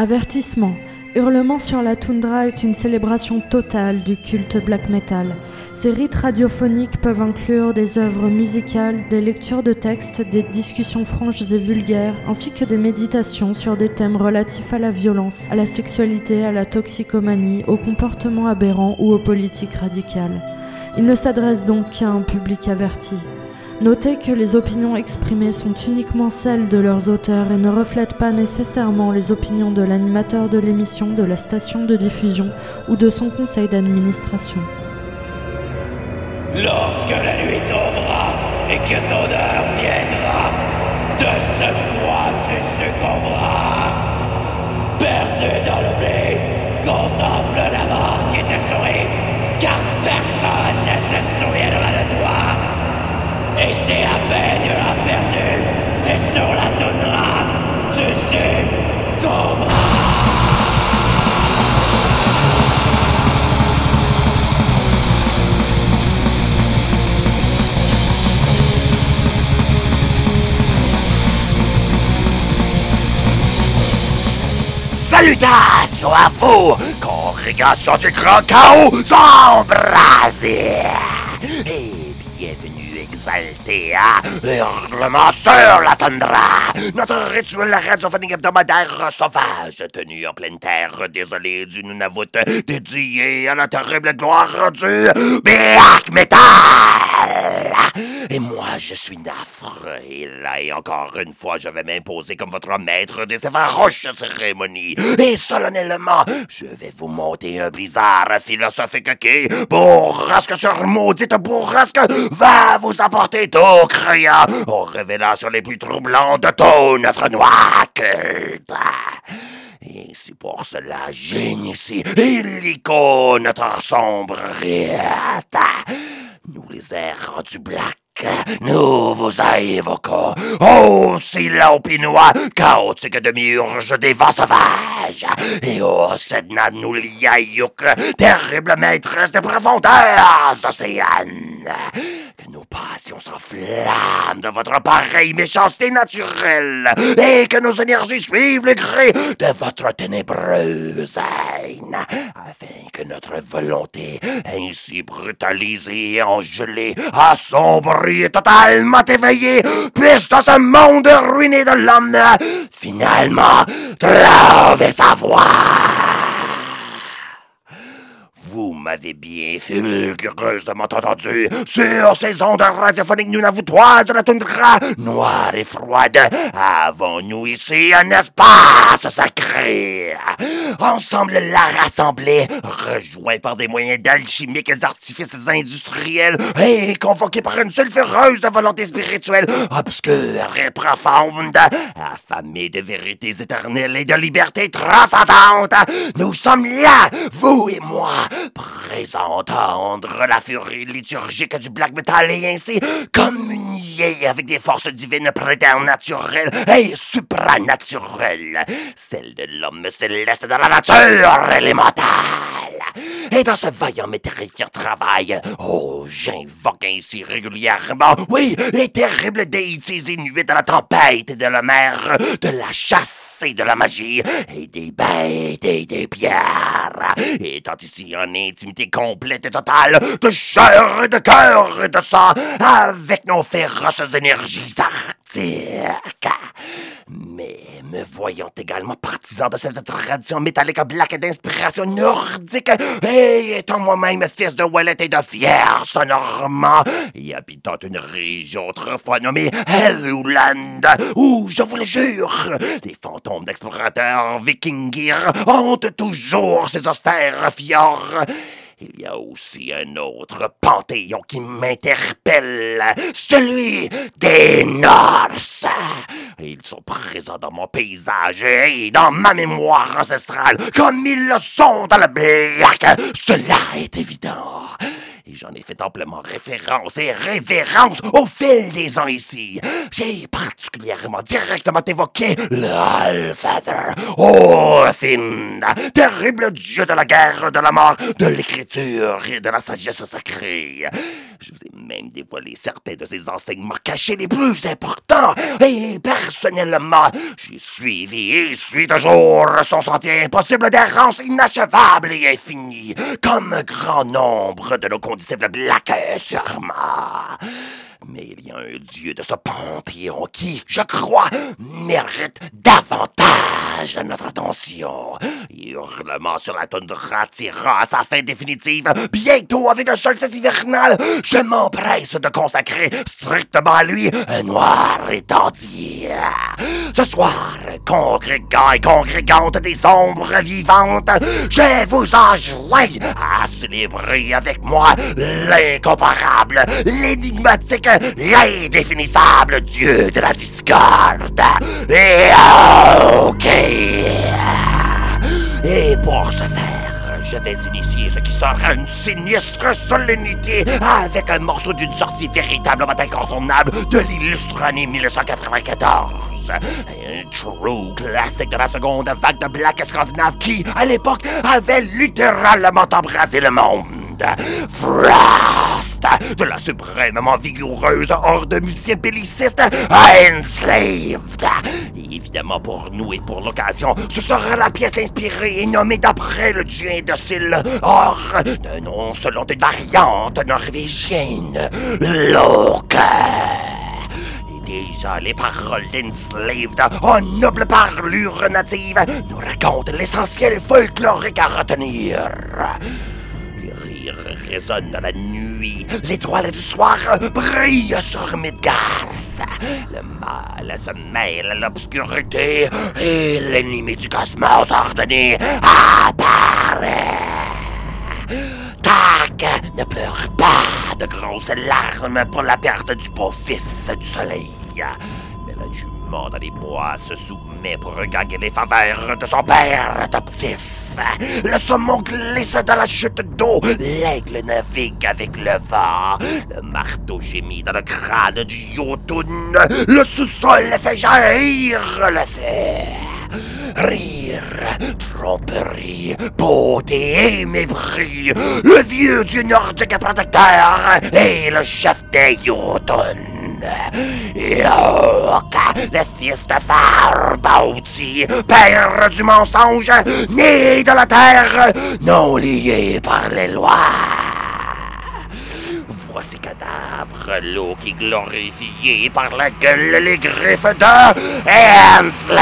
Avertissement. Hurlement sur la toundra est une célébration totale du culte black metal. Ces rites radiophoniques peuvent inclure des œuvres musicales, des lectures de textes, des discussions franches et vulgaires, ainsi que des méditations sur des thèmes relatifs à la violence, à la sexualité, à la toxicomanie, au comportement aberrant ou aux politiques radicales. Il ne s'adresse donc qu'à un public averti. Notez que les opinions exprimées sont uniquement celles de leurs auteurs et ne reflètent pas nécessairement les opinions de l'animateur de l'émission, de la station de diffusion ou de son conseil d'administration. Lorsque la nuit tombera et que ton Salutations à vous, congrégation du grand chaos embrasé Et bienvenue exalté à Hurlement sur la tundra, notre rituel radiophonique hebdomadaire sauvage tenu en pleine terre, désolé du Nunavut, dédié à la terrible gloire du black metal. Et moi, je suis Nafre, et là et encore une fois, je vais m'imposer comme votre maître de ces farouches cérémonies. Et solennellement, je vais vous monter un blizzard philosophique qui, bourrasque sur maudite bourrasque, va vous apporter tout criant en révélant sur les plus troublants de tout notre noir culte. Et c'est pour cela, j'initie illico notre sombre rite. Nous les errants du black, nous vous évoquons. Oh, sila opinois, chaotique demi-urge des vents sauvages. Et oh, Sedna nous liaïouk, terrible maîtresse des profondeurs océanes. Que nos passions s'enflamment de votre pareille méchanceté naturelle et que nos énergies suivent le gré de votre ténébreuse haine, afin que notre volonté, ainsi brutalisée et engelée, assombrie et totalement éveillée, puisse dans ce monde ruiné de l'homme, finalement, trouver sa voie. Vous m'avez bien fulgureusement entendu sur ces ondes radiophoniques nunavoutoises de la toundra noire et froide. Avons-nous ici un espace sacré? Ensemble la rassemblés, rejoints par des moyens d'alchimiques artifices industriels et convoqués par une sulfureuse volonté spirituelle obscure et profonde, affamés de vérités éternelles et de liberté transcendante, nous sommes là, vous et moi, prêts à la furie liturgique du black metal et ainsi communier avec des forces divines préternaturelles et supranaturelles, celles de l'homme céleste dans la nature élémentale. Et dans ce vaillant mais terrifiant travail, oh, j'invoque ainsi régulièrement, oui, les terribles déités inuits de la tempête et de la mer, de la chasse de la magie, et des bêtes et des pierres, étant ici en intimité complète et totale, de chair et de cœur et de sang, avec nos féroces énergies Mais me voyant également partisan de cette tradition métallique black et d'inspiration nordique, et étant moi-même fils de Wallet et de fier sonorement, et habitant une région autrefois nommée Helluland, où, je vous le jure, les fantômes d'explorateurs vikingir hantent toujours ces austères fjords, il y a aussi un autre panthéon qui m'interpelle, celui des Norses. Ils sont présents dans mon paysage et dans ma mémoire ancestrale, comme ils le sont dans le black. Cela est évident. Et j'en ai fait amplement référence et révérence au fil des ans ici. J'ai particulièrement directement évoqué le Allfather, Othin, terrible dieu de la guerre, de la mort, de l'écriture et de la sagesse sacrée. Je vous ai même dévoilé certains de ses enseignements cachés les plus importants. Et personnellement, j'ai suivi et suis toujours son sentier impossible d'errance inachevable et infinie, comme grand nombre de nos condisciples Black sûrement. Mais il y a un dieu de ce panthéon qui, je crois, mérite davantage notre attention. Hurlement sur la toundra tirant à sa fin définitive, bientôt avec un solstice hivernal, je m'empresse de consacrer strictement à lui un noir étendu. Ce soir, congrégants et congrégantes des ombres vivantes, je vous enjoins à célébrer avec moi l'incomparable, l'énigmatique l'indéfinissable dieu de la discorde. Et ok. Et pour ce faire, je vais initier ce qui sera une sinistre solennité avec un morceau d'une sortie véritablement incontournable de l'illustre année 1994. Un true classique de la seconde vague de black scandinave qui, à l'époque, avait littéralement embrasé le monde. Frost, de la suprêmement vigoureuse horde musicien belliciste Enslaved. évidemment, pour nous et pour l'occasion, ce sera la pièce inspirée et nommée d'après le dieu indocile, or d'un nom selon des variantes norvégiennes, Loke. Déjà, les paroles d'Enslaved, en noble parlure native, nous racontent l'essentiel folklorique à retenir résonne dans la nuit. L'étoile du soir brille sur Midgard. Le mal se mêle à l'obscurité et l'ennemi du cosmos ordonné apparaît. Tac ne pleure pas de grosses larmes pour la perte du beau fils du soleil. Mais la jument dans les bois se soumet pour regagner les faveurs de son père adoptif. Le saumon glisse dans la chute d'eau. L'aigle navigue avec le vent. Le marteau gémit dans le crâne du Jotun. Le sous-sol fait jaillir le feu. Rire, tromperie, beauté et mépris. Le vieux dieu nordique protecteur et le chef des Jotun. Yoka, le fils de Farbauti, père du mensonge, né de la terre, non lié par les lois. Voici cadavres, l'eau qui glorifié par la gueule les griffes de Enslaved.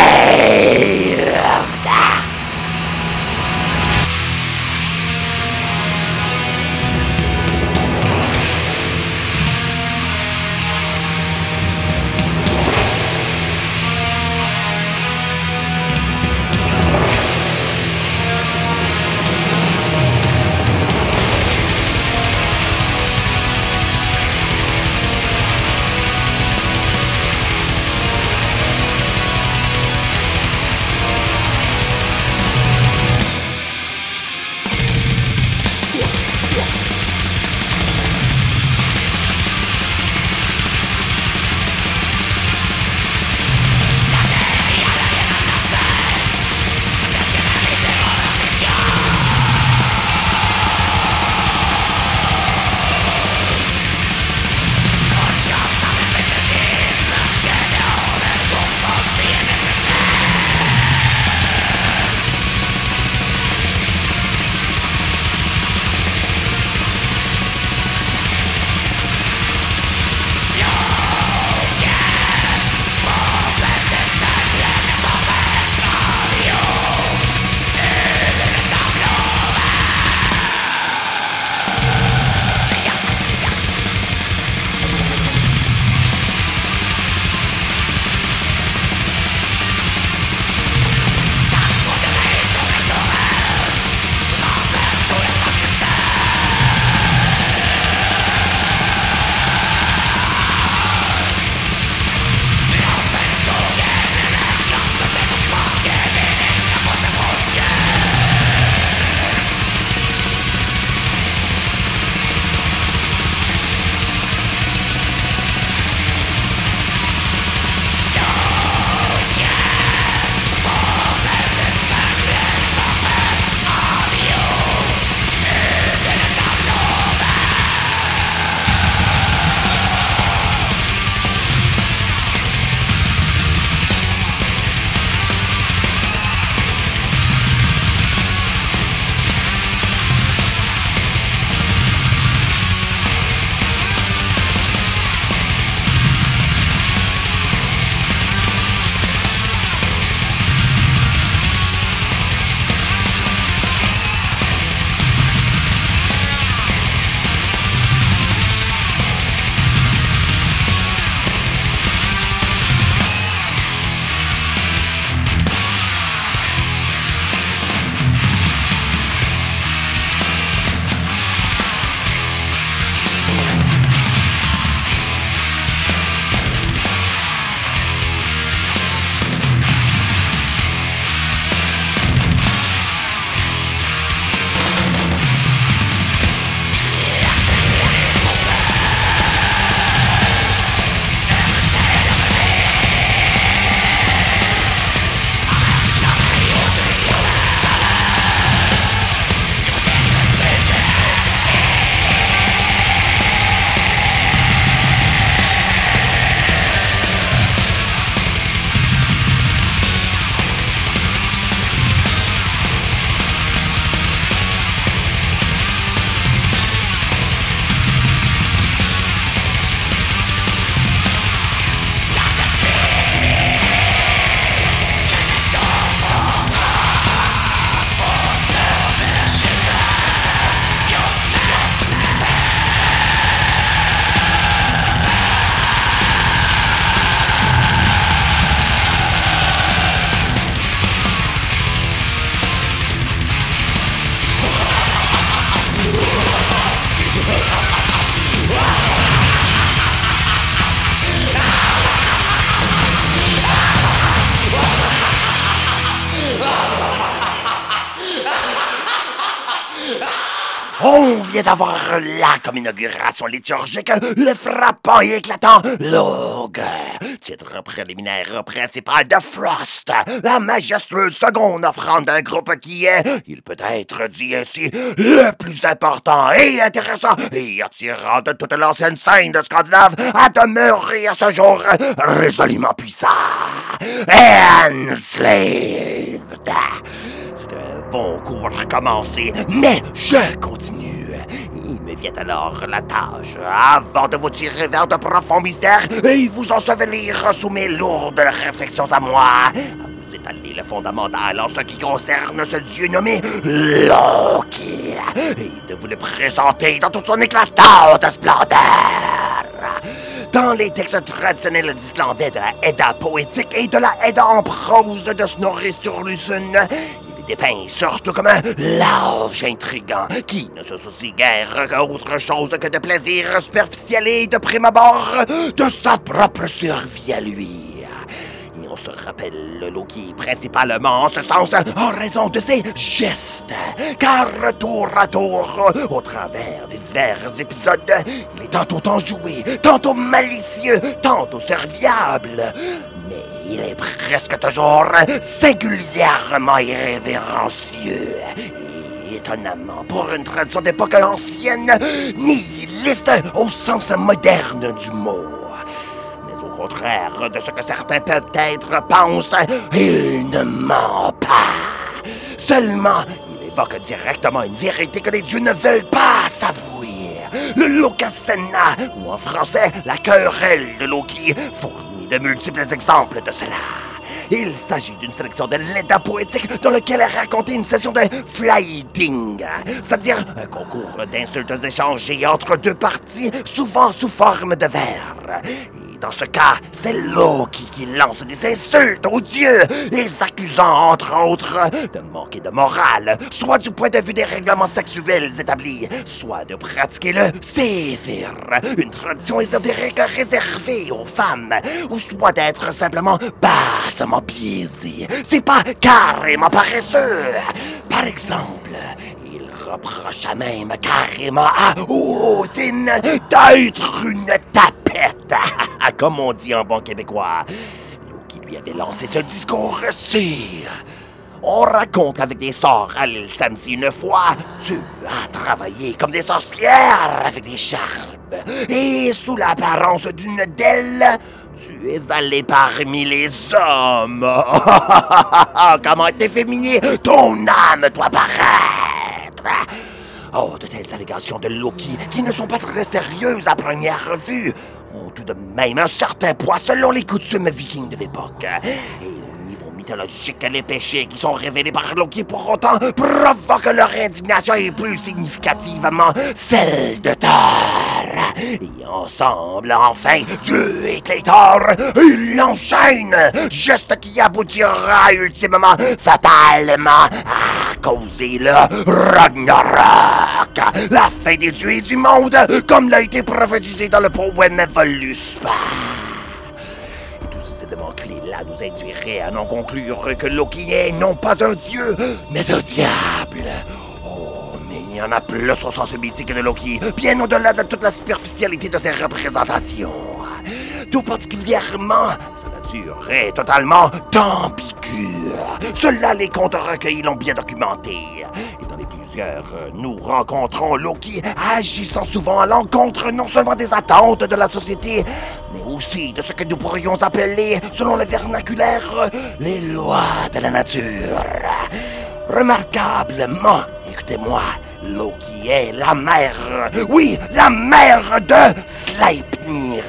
D'avoir là comme inauguration liturgique le frappant et éclatant Log, titre préliminaire principal de Frost, la majestueuse seconde offrande d'un groupe qui est, il peut être dit ainsi, le plus important et intéressant et attirant de toute l'ancienne scène de Scandinave à demeurer à ce jour résolument puissant enslaved. C'est un bon coup pour recommencer, mais je continue. Il me vient alors la tâche, avant de vous tirer vers de profonds mystères et vous ensevelir sous mes lourdes réflexions à moi, à vous étaler le fondamental en ce qui concerne ce dieu nommé Loki, et de vous le présenter dans toute son éclatante splendeur. Dans les textes traditionnels islandais de la Edda poétique et de la Edda en prose de Snorri Sturluson, est dépeint surtout comme un large intrigant qui ne se soucie guère qu'autre chose que de plaisir superficiel et de prime abord de sa propre survie à lui. Et on se rappelle le Loki principalement en ce sens en raison de ses gestes. Car tour à tour, au travers des divers épisodes, il est tantôt enjoué, tantôt malicieux, tantôt serviable. Mais il est presque toujours singulièrement irrévérencieux. Et étonnamment, pour une tradition d'époque ancienne, nihiliste au sens moderne du mot au contraire de ce que certains peut-être pensent, il ne ment pas. Seulement, il évoque directement une vérité que les dieux ne veulent pas s'avouer. Le Lokasena, ou en français, la querelle de Loki, de multiples exemples de cela. Il s'agit d'une sélection de l'état poétique dans lequel est racontée une session de flyting, c'est-à-dire un concours d'insultes échangées entre deux parties, souvent sous forme de vers. Dans ce cas, c'est Loki qui lance des insultes aux dieux, les accusant entre autres de manquer de morale, soit du point de vue des règlements sexuels établis, soit de pratiquer le sévir, une tradition ésotérique réservée aux femmes, ou soit d'être simplement bassement biaisé. C'est pas carrément paresseux. Par exemple, même carrément à Odin d'être une tapette, comme on dit en bon québécois. Qui lui avait lancé ce discours reçu. On raconte avec des sorts à l'île Samsi une fois, tu as travaillé comme des sorcières avec des charmes. Et sous l'apparence d'une d'elles, tu es allé parmi les hommes. Comment t'es féminin ton âme doit paraître. Oh, de telles allégations de Loki, qui ne sont pas très sérieuses à première vue, ont tout de même un certain poids selon les coutumes vikings de l'époque. Au niveau mythologique, les péchés qui sont révélés par Loki pour autant provoquent leur indignation et plus significativement celle de Thor. Et ensemble, enfin, Dieu et Clétor, ils l'enchaînent, geste qui aboutira ultimement, fatalement, à causer le Ragnarok, la fin des dieux et du monde, comme l'a été prophétisé dans le poème Voluspa. Clés-là nous induiraient à n'en conclure que Loki est non pas un dieu, mais un diable. Oh, mais il y en a plus au sens mythique de Loki, bien au-delà de toute la superficialité de ses représentations. Tout particulièrement, est totalement ambiguë. Cela les contes recueillis l'ont bien documenté. Et dans les plusieurs, euh, nous rencontrons Loki agissant souvent à l'encontre non seulement des attentes de la société, mais aussi de ce que nous pourrions appeler, selon le vernaculaire, les lois de la nature. Remarquablement, écoutez-moi, Loki est la mère, oui, la mère de Sleipnir,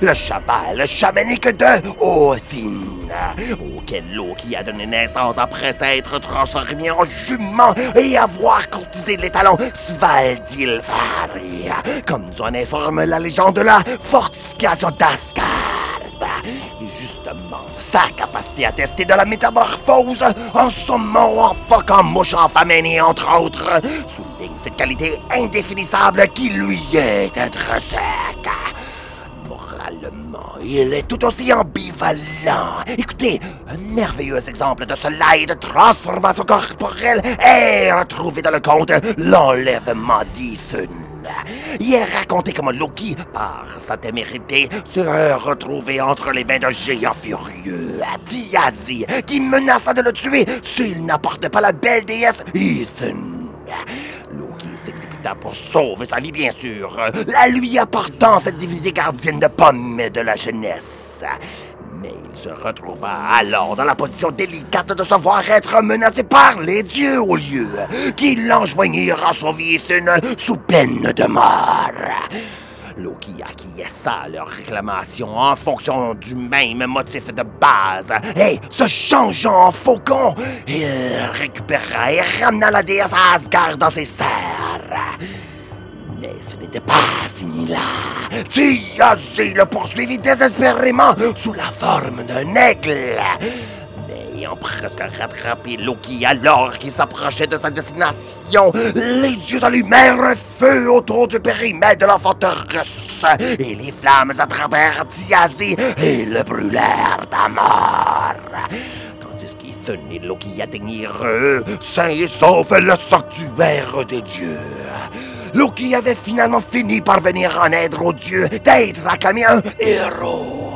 le cheval chamanique de Odin, auquel Loki a donné naissance après s'être transformé en jument et avoir courtisé les talons Svaldilfari, comme nous en informe la légende de la fortification d'Asgard. Et justement, sa capacité à tester de la métamorphose en saumon, en phoque, en mouche, en famine entre autres, cette qualité indéfinissable qui lui est intrinsèque. Moralement il est tout aussi ambivalent. Écoutez, un merveilleux exemple de cela et de transformation corporelle est retrouvé dans le conte L'enlèvement d'Ethan. Il est raconté comment Loki, par sa témérité, serait retrouvé entre les mains d'un géant furieux, Diazi, qui menaça de le tuer s'il n'apportait pas la belle déesse Ethan. Pour sauver sa vie, bien sûr, la lui apportant cette divinité gardienne de pommes de la jeunesse. Mais il se retrouva alors dans la position délicate de se voir être menacé par les dieux au lieu qui l'enjoignirent à sauver Ethan sous peine de mort. Loki acquiesça à leur réclamation en fonction du même motif de base. Et se changeant en faucon, il récupéra et ramena la déesse Asgard dans ses serres. Mais ce n'était pas fini là. Tiazi le poursuivit désespérément sous la forme d'un aigle. Ayant presque rattrapé Loki alors qu'il s'approchait de sa destination, les dieux allumèrent un feu autour du périmètre de forteresse et les flammes attrapèrent Tiazi et le brûlèrent à mort. Tandis qu'Ethan et Loki atteignirent eux, sains et saufs, le sanctuaire des dieux. Loki avait finalement fini par venir en aide aux dieux d'être acclamé un héros.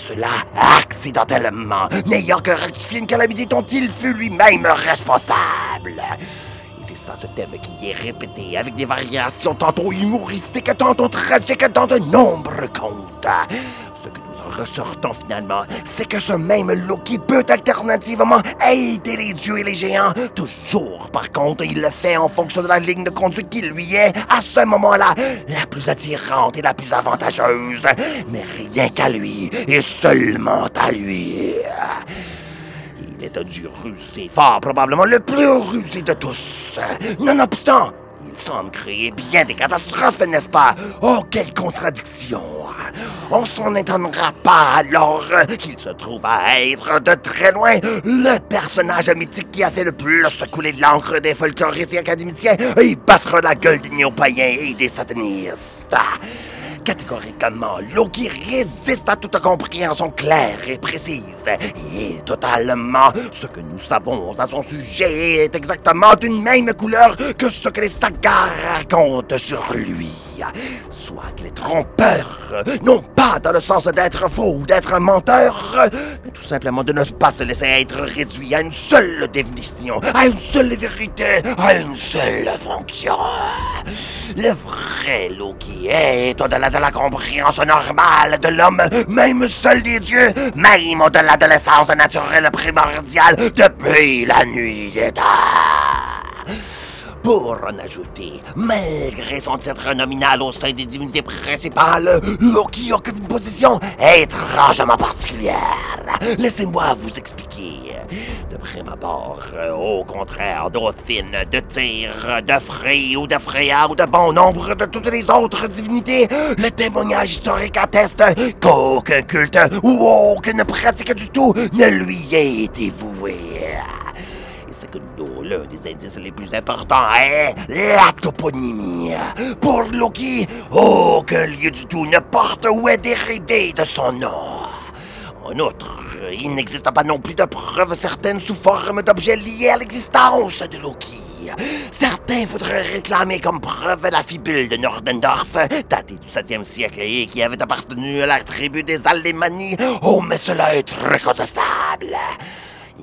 Cela accidentellement, n'ayant que rectifié une calamité dont il fut lui-même responsable. Et c'est ça ce thème qui est répété avec des variations tantôt humoristiques, tantôt tragiques dans de nombreux contes. Ressortons finalement, c'est que ce même Loki peut alternativement aider les dieux et les géants. Toujours, par contre, il le fait en fonction de la ligne de conduite qui lui est, à ce moment-là, la plus attirante et la plus avantageuse. Mais rien qu'à lui, et seulement à lui. Il est un dieu rusé, fort probablement le plus rusé de tous. Nonobstant, semble créer bien des catastrophes, n'est-ce pas? Oh, quelle contradiction! On s'en étonnera pas alors qu'il se trouve à être de très loin le personnage mythique qui a fait le plus couler l'encre des folkloristes et académiciens et battre la gueule des néo-païens et des satanistes. Catégoriquement, Loki résiste à toute compréhension claire et précise. Et totalement, ce que nous savons à son sujet est exactement d'une même couleur que ce que les sagas racontent sur lui. Soit qu'il est trompeur, non pas dans le sens d'être faux ou d'être menteur, mais tout simplement de ne pas se laisser être réduit à une seule définition, à une seule vérité, à une seule fonction. Le vrai Loki est au-delà de la compréhension normale de l'homme, même seul des dieux, même au-delà de l'essence naturelle primordiale depuis la nuit des temps. Pour en ajouter, malgré son titre nominal au sein des divinités principales, Loki occupe une position étrangement particulière. Laissez-moi vous expliquer. De prime abord, au contraire d'Othin, de Tyr, de Frey ou de Freya ou de bon nombre de toutes les autres divinités, le témoignage historique atteste qu'aucun culte ou aucune pratique du tout ne lui ait été l'un des indices les plus importants est la toponymie. Pour Loki, aucun lieu du tout ne porte ou est dérivé de son nom. En outre, il n'existe pas non plus de preuves certaines sous forme d'objets liés à l'existence de Loki. Certains voudraient réclamer comme preuve la fibule de Nordendorf, datée du 7e siècle et qui avait appartenu à la tribu des Alémanies. Oh, mais cela est très contestable.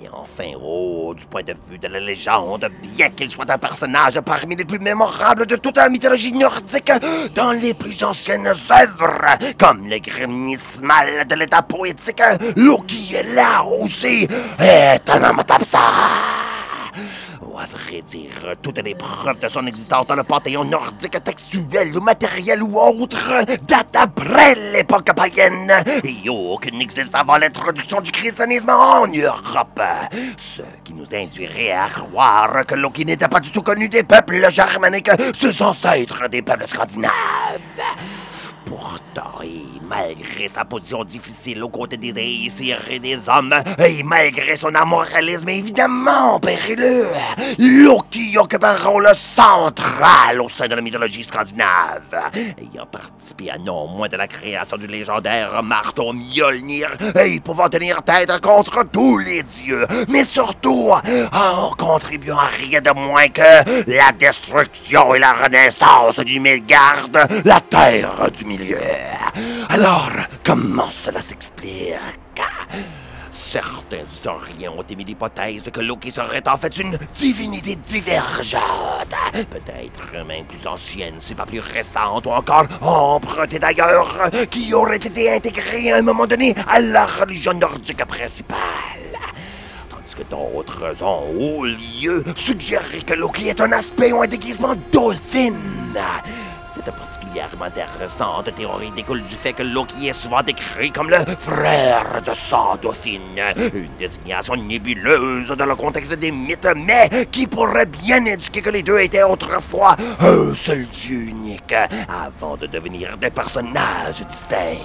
Et enfin, oh, du point de vue de la légende, bien qu'il soit un personnage parmi les plus mémorables de toute la mythologie nordique, dans les plus anciennes œuvres, comme le grémismal de l'état poétique, Loki est là aussi, est un amatapsa. À vrai dire, toutes les preuves de son existence dans le panthéon nordique textuel ou matériel ou autre datent après l'époque païenne et aucune n'existe avant l'introduction du christianisme en Europe. Ce qui nous induirait à croire que Loki n'était pas du tout connu des peuples germaniques, ses ancêtres des peuples scandinaves. Pourtant, et malgré sa position difficile aux côtés des Aesir et des hommes, et malgré son amoralisme évidemment périlleux, Loki occupe un rôle central au sein de la mythologie scandinave, ayant participé à non moins de la création du légendaire marteau Mjolnir et pouvant tenir tête contre tous les dieux, mais surtout en contribuant à rien de moins que la destruction et la renaissance du Midgard, la terre du Alors, comment cela s'explique? Certains historiens ont émis l'hypothèse que Loki serait en fait une divinité divergente. Peut-être même plus ancienne, c'est pas plus récente, ou encore empruntée d'ailleurs, qui aurait été intégrée à un moment donné à la religion nordique principale. Tandis que d'autres ont, au lieu, suggéré que Loki est un aspect ou un déguisement dolphine. Cette particulièrement intéressante théorie découle du fait que Loki est souvent décrit comme le frère de Sandofine, une désignation nébuleuse dans le contexte des mythes, mais qui pourrait bien indiquer que les deux étaient autrefois un seul dieu unique, avant de devenir des personnages distincts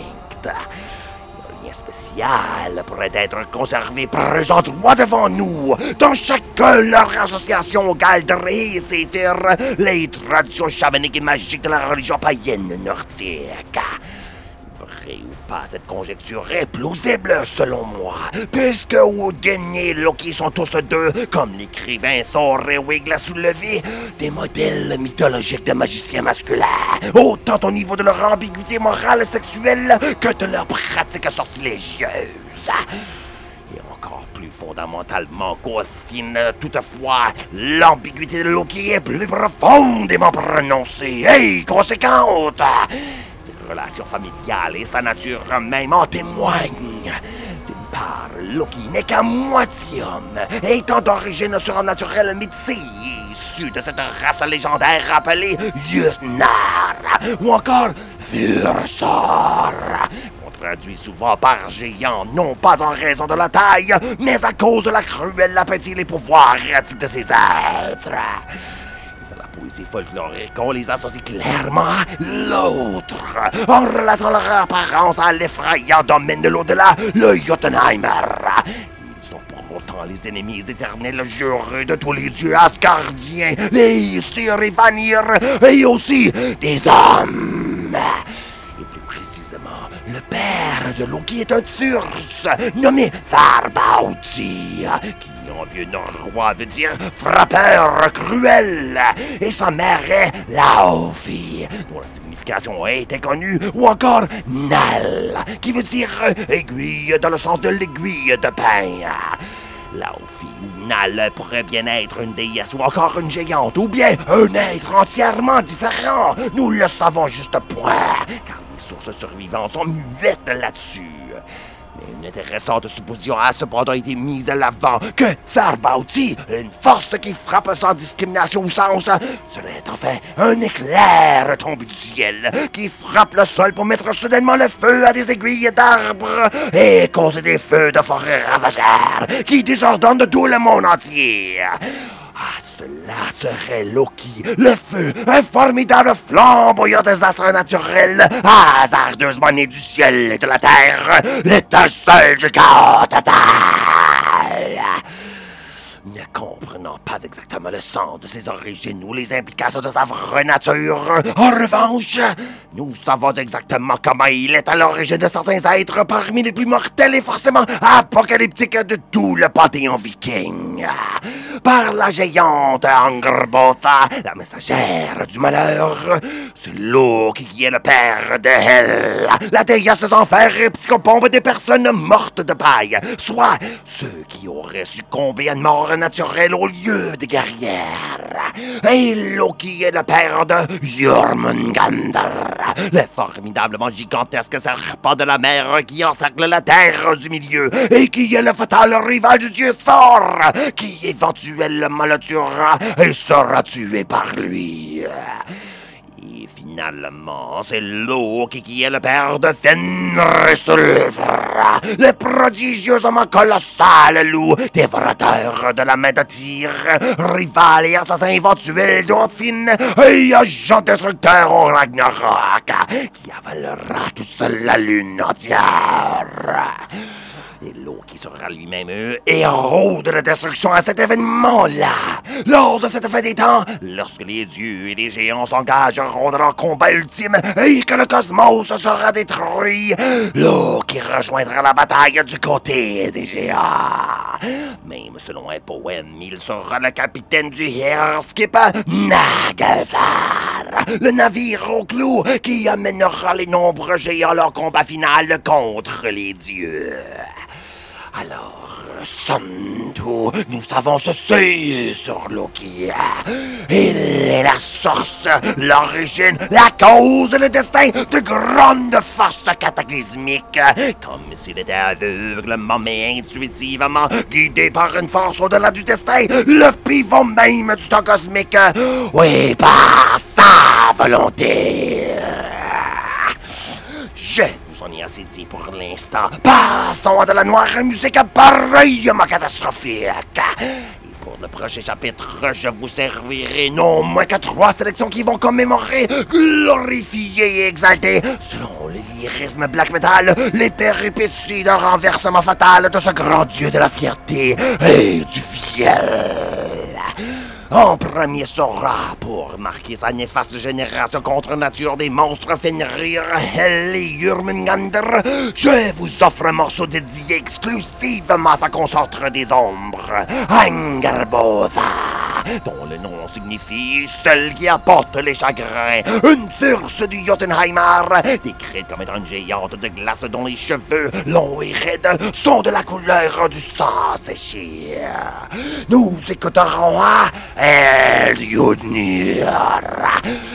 spécial pourrait être conservé présentement devant nous, dans chacun leur association Galdré et Séthir, les traditions chamaniques et magiques de la religion païenne nordique. Ou pas, cette conjecture est plausible selon moi, puisque Woden et Loki sont tous deux, comme l'écrivain Thor et Wig l'a soulevé, des modèles mythologiques de magiciens masculins, autant au niveau de leur ambiguïté morale et sexuelle que de leur pratique sortilégieuse. Et encore plus fondamentalement qu'Othine, toutefois, l'ambiguïté de Loki est plus profondément prononcée et conséquente. Relations familiales et sa nature même en témoignent. D'une part, Loki n'est moitié homme, étant d'origine surnaturelle métissée, issu de cette race légendaire appelée Jötnar, ou encore Vursor, traduit souvent par géant, non pas en raison de la taille, mais à cause de la cruelle appétit et les pouvoirs de ses êtres poésie folklorique, on les associe clairement à l'autre, en relatant leur apparence à l'effrayant domaine de l'au-delà, le Jotunheimer. Ils sont pourtant les ennemis éternels jurés de tous les dieux asgardiens, les Sir et Vanir, et aussi des hommes. Père de Loki est un Thurs, nommé Farbauti, qui en vieux norrois veut dire frappeur cruel, et sa mère est Laofi, dont la signification a été connue, ou encore Nal, qui veut dire aiguille dans le sens de l'aiguille de pain. Laofi ou Nal pourrait bien être une déesse ou encore une géante, ou bien un être entièrement différent. Nous le savons juste point, sources survivantes sont muettes là-dessus. Une intéressante supposition a cependant été mise de l'avant que Farbauti, une force qui frappe sans discrimination ou sens, serait enfin un éclair tombé du ciel qui frappe le sol pour mettre soudainement le feu à des aiguilles d'arbres et causer des feux de forêt ravageurs qui désordonnent tout le monde entier. Ah, cela serait Loki, le feu, un formidable flamboyant désastre naturel, hasardeusement né du ciel et de la terre, l'étincelle du chaos total. Ne comprenant pas exactement le sens de ses origines ou les implications de sa vraie nature, en revanche, nous savons exactement comment il est à l'origine de certains êtres parmi les plus mortels et forcément apocalyptiques de tout le panthéon viking. Par la géante Angerbotha, la messagère du malheur, c'est l'eau qui est le père de Hel, la déesse des enfers et psychopombe des personnes mortes de paille, soit ceux qui auraient succombé à une mort naturelle au lieu des guerrières. Et Loki est le père de Jormungandr, le formidablement gigantesque serpent de la mer qui encercle la terre du milieu et qui est le fatal rival du dieu Thor, qui éventuellement le tuera et sera tué par lui. Et finalement, c'est Loki qui est le père de Fenris le prodigieusement colossal loup, dévorateur de la main de tir, rival et assassin éventuel d'Orphine, et agent destructeur au Ragnarok, qui avalera tout seul la lune entière l'eau qui sera lui-même héros de la destruction à cet événement-là. Lors de cette fin des temps, lorsque les dieux et les géants s'engageront dans leur combat ultime et que le cosmos sera détruit, l'eau qui rejoindra la bataille du côté des géants. Même selon un poème, il sera le capitaine du Skip Nagelfar, le navire au clou qui amènera les nombreux géants à leur combat final contre les dieux. Alors, Santo, nous savons ceci sur Loki. Il est la source, l'origine, la cause et le destin de grandes forces cataclysmiques. Comme s'il était aveuglement mais intuitivement guidé par une force au-delà du destin, le pivot même du temps cosmique. Oui, par sa volonté. Je on est assez dit pour l'instant. Passons à de la noire musique pareillement catastrophique. Et pour le prochain chapitre, je vous servirai non moins que trois sélections qui vont commémorer, glorifier et exalter, selon le lyrisme black metal, les péripéties d'un renversement fatal de ce grand dieu de la fierté et du fiel. En premier sera, pour marquer sa néfaste génération contre nature des monstres Fenrir, Hel et je vous offre un morceau dédié exclusivement à sa concentre des ombres, Angerbotha dont le nom signifie celle qui apporte les chagrins, une furse du Jotunheimar, décrite comme étant une géante de glace dont les cheveux, longs et raides, sont de la couleur du sang séché. Nous écouterons à Eljudnir.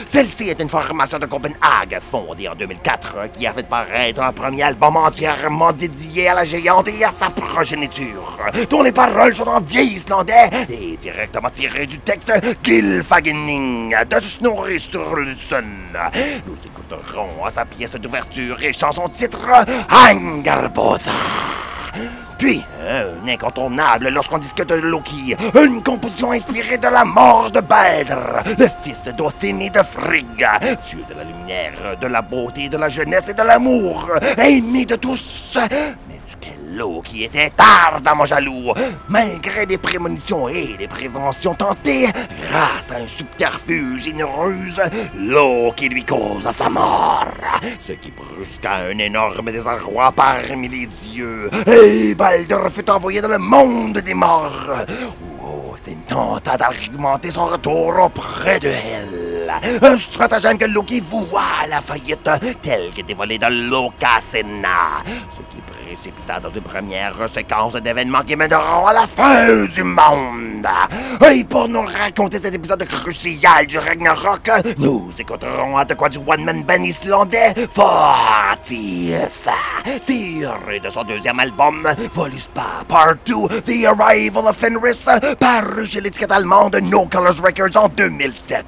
Celle-ci est une formation de Copenhague fondée en 2004 qui a fait paraître un premier album entièrement dédié à la géante et à sa progéniture, dont les paroles sont en vieil islandais et directement tirées du texte Gilfagening de Snorri Sturluson. Nous écouterons à sa pièce d'ouverture et chanson titre Angarbotha. Puis, un incontournable lorsqu'on discute de Loki, une composition inspirée de la mort de Balder, le fils de Dothin et de Frigg, dieu de la lumière, de la beauté, de la jeunesse et de l'amour, aimé de tous, l'eau qui était ardemment jaloux, malgré des prémonitions et des préventions tentées, grâce à un subterfuge et une l'eau qui lui causa sa mort, ce qui brusqua un énorme désarroi parmi les dieux, et Baldur fut envoyé dans le monde des morts, où Odin tenta d'argumenter son retour auprès de elle. Un stratagème que Loki voua à la faillite, tel que dévoilé dans Lokasena, ce qui précipita dans une première séquence d'événements qui mèneront à la fin du monde. Et pour nous raconter cet épisode crucial du Ragnarok, nous écouterons à de quoi du one-man band islandais Fortif, tiré de son deuxième album, Voluspa Part 2, The Arrival of Fenris, paru chez l'étiquette allemande No Colors Records en 2007.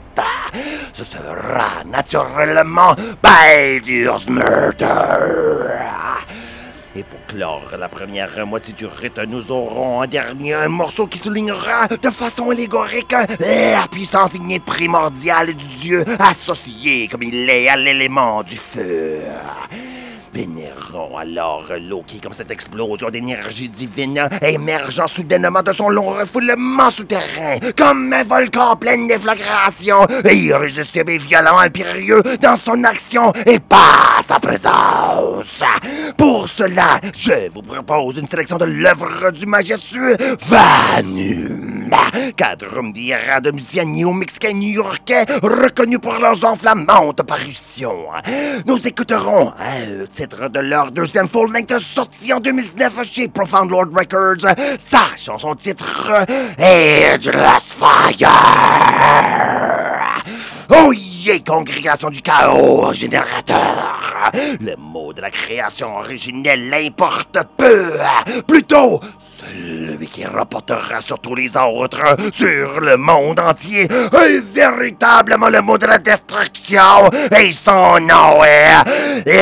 Ce sera naturellement Baldur's Murder. Et pour clore la première moitié du rite, nous aurons un dernier morceau qui soulignera de façon allégorique la puissance innée primordiale du dieu associé comme il est à l'élément du feu. Vénérons alors Loki comme cette explosion d'énergie divine émergeant soudainement de son long refoulement souterrain, comme un volcan en pleine déflagration, irrésistible et violent, impérieux dans son action et pas sa présence. Pour cela, je vous propose une sélection de l'œuvre du majestueux Vanum, cadre d'Ira de musiciens néo-mexicains new-yorkais reconnus pour leurs enflammantes parutions. Nous écouterons un titre de leur deuxième full-length sorti en 2019 chez Profound Lord Records. Sa chanson titre Ageless Fire. Oh yeah, congrégation du chaos générateur. Le mot de la création originelle l'importe peu. Plutôt, celui qui rapportera sur tous les autres, sur le monde entier, est véritablement le mot de la destruction, et son nom est...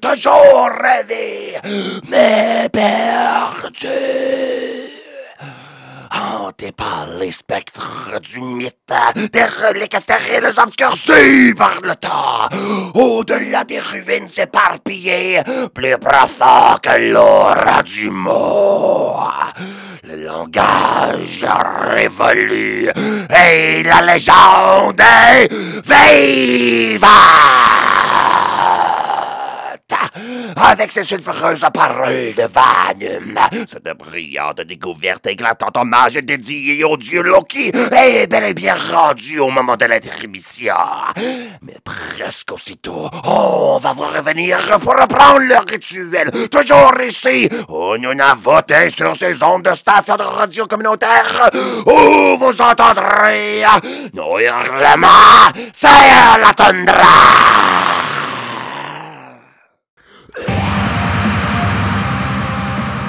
toujours rêvée, mais perdue hanté par les spectres du mythe, des reliques stériles obscurcies par le temps, au-delà des ruines éparpillées, plus profond que l'aura du mot. Le langage révolu et la légende est! Avec ses sulfureuses paroles de Vanum. Cette brillante découverte éclatante hommage dédié au dieu Loki est bel et bien rendu au moment de l'intermission. Mais presque aussitôt, on va vous revenir pour reprendre le rituel, toujours ici, où nous voté sur ces ondes de station de radio communautaire, où vous entendrez nos hurlements, c'est la!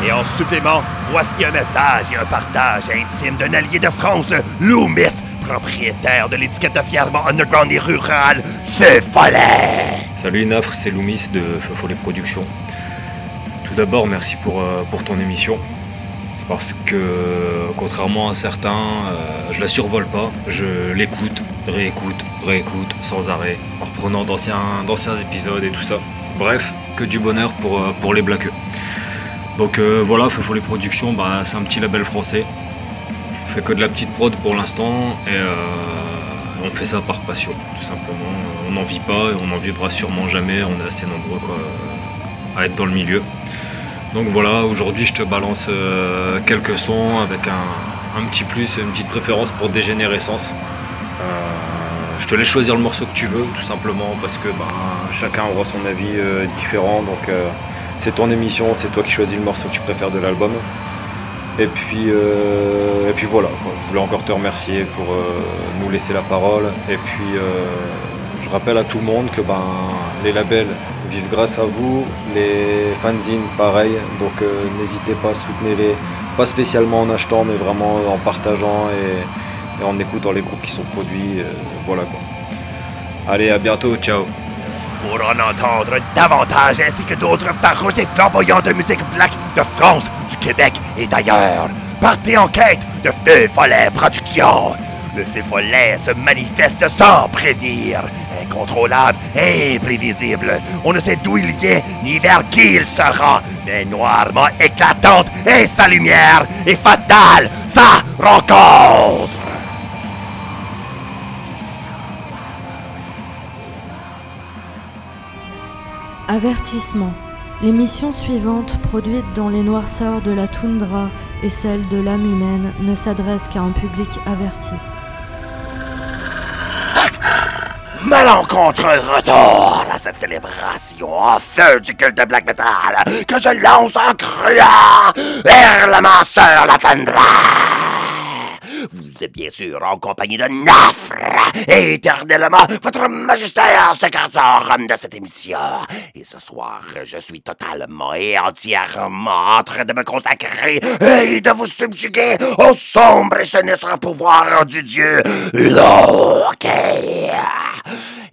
Et en supplément, voici un message et un partage intime d'un allié de France, Loomis, propriétaire de l'étiquette fièrement underground et rural, Feu Follet. Salut Nafre, c'est Loomis de Feu Follet Productions. Tout d'abord, merci pour, euh, pour ton émission. Parce que, contrairement à certains, euh, je la survole pas. Je l'écoute, réécoute, réécoute, sans arrêt, en reprenant d'anciens, épisodes et tout ça. Bref, que du bonheur pour, euh, pour les blaqueux. Donc euh, voilà, Feu les Productions, bah, c'est un petit label français. On fait que de la petite prod pour l'instant et euh, on fait ça par passion, tout simplement. On n'en vit pas et on n'en vivra sûrement jamais. On est assez nombreux à être dans le milieu. Donc voilà, aujourd'hui je te balance euh, quelques sons avec un, petit plus, une petite préférence pour Dégénérescence. je te laisse choisir le morceau que tu veux, tout simplement parce que bah, chacun aura son avis différent. C'est ton émission, c'est toi qui choisis le morceau que tu préfères de l'album. Et puis, euh, et puis voilà, je voulais encore te remercier pour euh, nous laisser la parole. Et puis, euh, je rappelle à tout le monde que ben, les labels vivent grâce à vous, les fanzines pareil, donc n'hésitez pas, soutenez-les, pas spécialement en achetant, mais vraiment en partageant et, et en écoutant les groupes qui sont produits. voilà quoi. Allez, à bientôt, ciao pour en entendre davantage ainsi que d'autres farouches et flamboyants de musique black de France, du Québec et d'ailleurs. Partez en quête de Feu Follet Productions. Le Feu Follet se manifeste sans prévenir, incontrôlable et prévisible. On ne sait d'où il vient ni vers qui il se rend, mais noirement éclatante et sa lumière est fatale sa rencontre. Avertissement. L'émission suivante, produite dans les noirceurs de la toundra et celle de l'âme humaine, ne s'adresse qu'à un public averti. Malencontreux retour à cette célébration en feu du culte de black metal que je lance en criant vers la masseur la toundra. Vous êtes bien sûr en compagnie de Nafre, éternellement votre magistère secrétaire de cette émission. Et ce soir, je suis totalement et entièrement en train de me consacrer et de vous subjuguer au sombre et sinistre pouvoir du dieu Loki.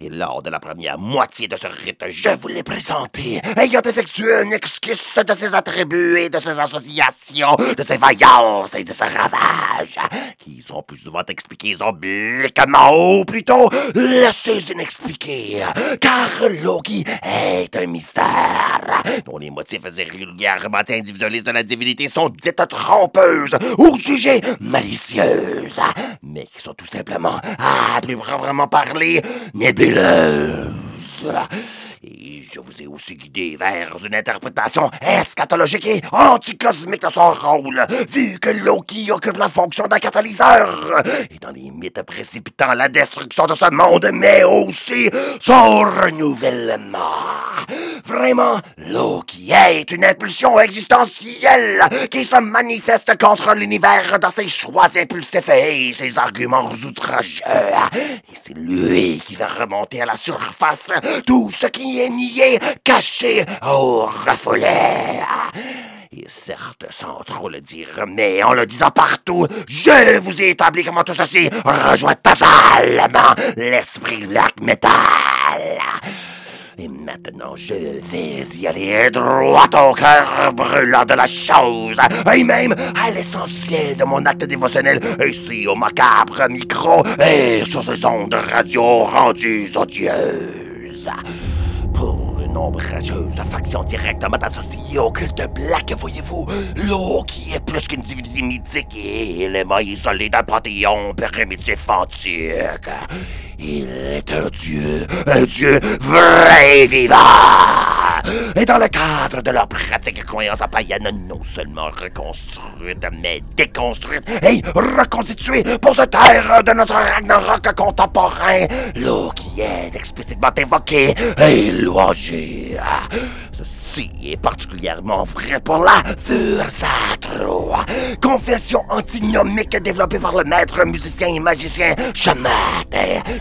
Et lors de la première moitié de ce rite, je vous l'ai présenté, ayant effectué une esquisse de ses attributs et de ses associations, de ses vaillances et de ses ravages, qui sont plus souvent expliqués obliquement ou plutôt laissés inexpliqués, car Loki est un mystère, dont les motifs régulièrement individualistes de la divinité sont dites trompeuses ou jugées malicieuses, mais qui sont tout simplement, à plus proprement parler, nébuleuses. below. Et je vous ai aussi guidé vers une interprétation eschatologique et anticosmique de son rôle, vu que Loki occupe la fonction d'un catalyseur, et dans les mythes précipitant la destruction de ce monde, mais aussi son renouvellement. Vraiment, Loki est une impulsion existentielle qui se manifeste contre l'univers dans ses choix impulsifs et ses arguments outrageux. Et c'est lui qui va remonter à la surface tout ce qui caché ou refoulé. Et certes, sans trop le dire, mais en le disant partout, je vous ai établi comment tout ceci rejoint totalement l'esprit black metal. Et maintenant, je vais y aller droit au cœur brûlant de la chose, et même à l'essentiel de mon acte dévotionnel, ici au macabre micro et sur ces ondes radio rendues odieuses. Pour une ombrageuse faction directement associée au culte black, voyez-vous, l'eau qui est plus qu'une divinité mythique et élément isolé d'un panthéon primitif antique. Il est un dieu, un dieu vrai et vivant. Et dans le cadre de leur pratique croyance païenne, non seulement reconstruite, mais déconstruite et reconstituée pour se taire de notre Ragnarok contemporain, l'eau qui est explicitement évoquée et louangée. Est particulièrement vrai pour la Fursatro, confession antinomique développée par le maître musicien et magicien Shamat,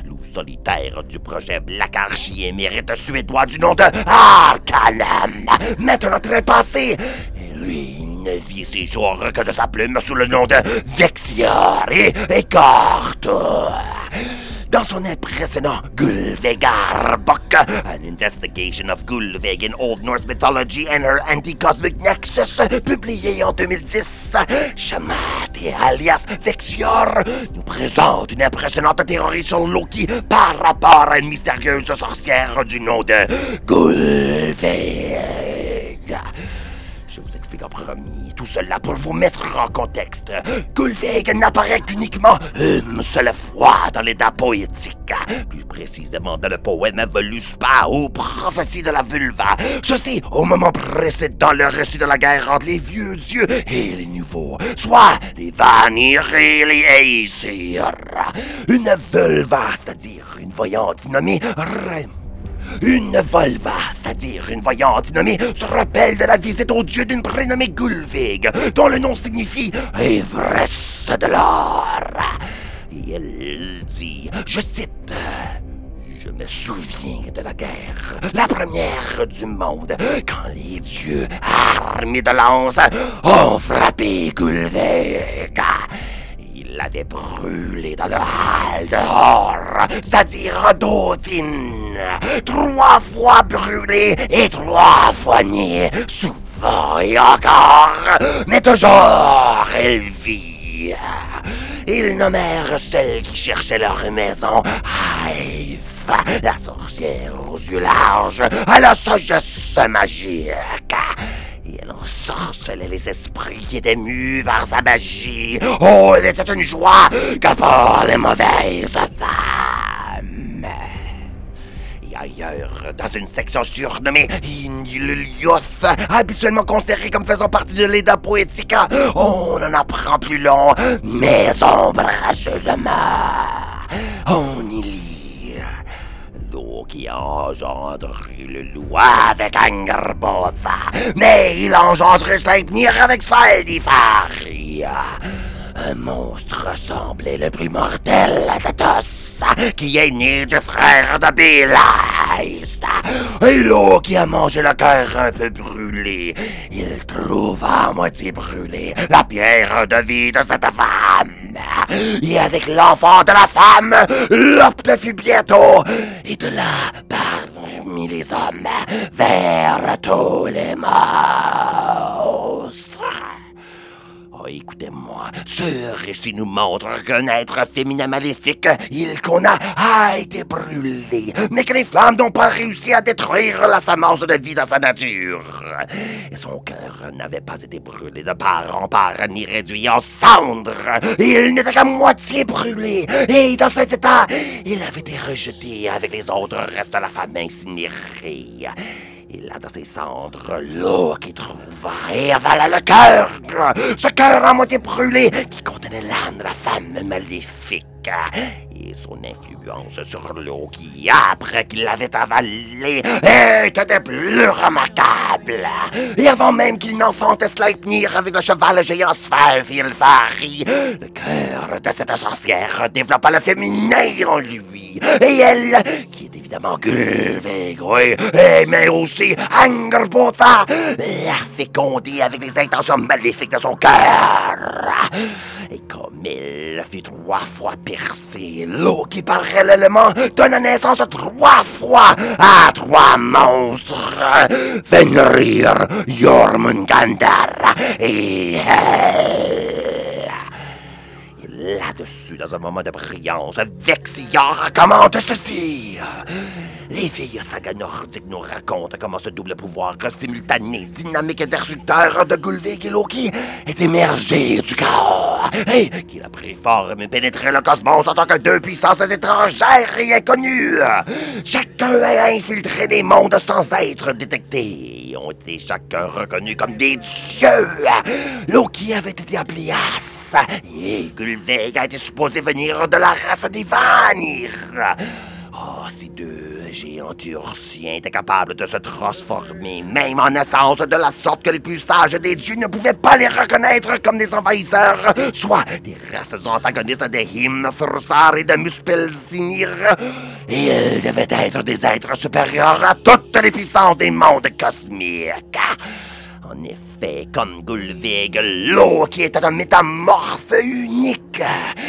loup solitaire du projet Black Archie émérite suédois du nom de Arcanum, maintenant très passé. Et lui, ne vit ses jours que de sa plume sous le nom de Vexior et Écorto. Dans son impressionnant Gulvegar Book, An Investigation of Gulveg in Old Norse Mythology and Her Anti-Cosmic Nexus, publié en 2010, Shamati alias Vexior nous présente une impressionnante théorie sur Loki par rapport à une mystérieuse sorcière du nom de Gulveg. Je vous explique en premier tout cela pour vous mettre en contexte. Gulveig n'apparaît qu'uniquement une seule fois dans l'état poétique, plus précisément dans le poème Voluspa ou Prophétie de la vulva. Ceci au moment précédent le récit de la guerre entre les vieux dieux et les nouveaux, soit les Vanir et les Aesir. Une vulva, c'est-à-dire une voyante nommée Rem. Une volva, c'est-à-dire une voyante nommée, se rappelle de la visite au dieu d'une prénommée Gulvig, dont le nom signifie ivresse de l'or. Et elle dit, je cite, je me souviens de la guerre, la première du monde, quand les dieux, armés de lances, ont frappé Gulvig. Brûlé dans le hall dehors, c'est-à-dire Dauphine. Trois fois brûlé et trois fois nié, souvent et encore, mais toujours elle vit. Ils nommèrent celle qui cherchait leur maison Haïf, la sorcière aux yeux larges, à la sagesse magique. Elle ensorcelait les esprits qui étaient par sa magie. Oh, elle était une joie que pour les mauvaises femmes. Et ailleurs, dans une section surnommée Inilulioth, habituellement considérée comme faisant partie de l'Eda Poetica, on en apprend plus long, mais ombrageusement. On y lit qui engendré le loup avec Angerbotha, mais il a engendré Sleipnir avec Svaldifaria. Un monstre semblait le plus mortel à Tatos, qui est né du frère de Belaist. Et l'eau qui a mangé le cœur un peu brûlé, il trouva à moitié brûlé la pierre de vie de cette femme. Et avec l'enfant de la femme, l'opte fut bientôt, et de là parmi les hommes, vers tous les monstres. Écoutez-moi, ce récit nous montre qu'un être féminin maléfique, il qu'on a, a été brûlé, mais que les flammes n'ont pas réussi à détruire la semence de vie dans sa nature. Et son cœur n'avait pas été brûlé de part en part, ni réduit en cendres. Il n'était qu'à moitié brûlé, et dans cet état, il avait été rejeté avec les autres restes de la femme incinérée. Il a dans ses cendres l'eau qui trouva et avala le cœur. Ce cœur à moitié brûlé qui contenait l'âme de la femme maléfique. Et son influence sur Loki, après qu'il l'avait avalé, était plus remarquables. Et avant même qu'il n'enfante Sleipnir avec le cheval géant Svalfilfari, le cœur de cette sorcière développa le féminin en lui. Et elle, qui est évidemment Gulvig, oui, mais aussi Angerbotha, l'a fécondé avec les intentions maléfiques de son cœur. Et comme il fut trois fois percé, Loki parallèlement donna naissance trois fois à trois monstres. Fenrir, Jormungandr. Et là-dessus, dans un moment de brillance, Vexior commente ceci. Les vieilles sagas nordiques nous racontent comment ce double pouvoir simultané, dynamique et destructeur de Gulvig et Loki est émergé du chaos et qu'il a pris forme et pénétré le cosmos en tant que deux puissances étrangères et inconnues. Chacun a infiltré les mondes sans être détectés et ont été chacun reconnus comme des dieux. Loki avait été appelé As et Gulvig a été supposé venir de la race des Vanir. Oh, ces deux géants turciens étaient capables de se transformer, même en essence, de la sorte que les plus sages des dieux ne pouvaient pas les reconnaître comme des envahisseurs, soit des races antagonistes de Him, Thursar et de Muspelzinir. Ils devaient être des êtres supérieurs à toutes les puissances des mondes cosmiques. En effet, comme Gulvig, Loki était un métamorphe unique.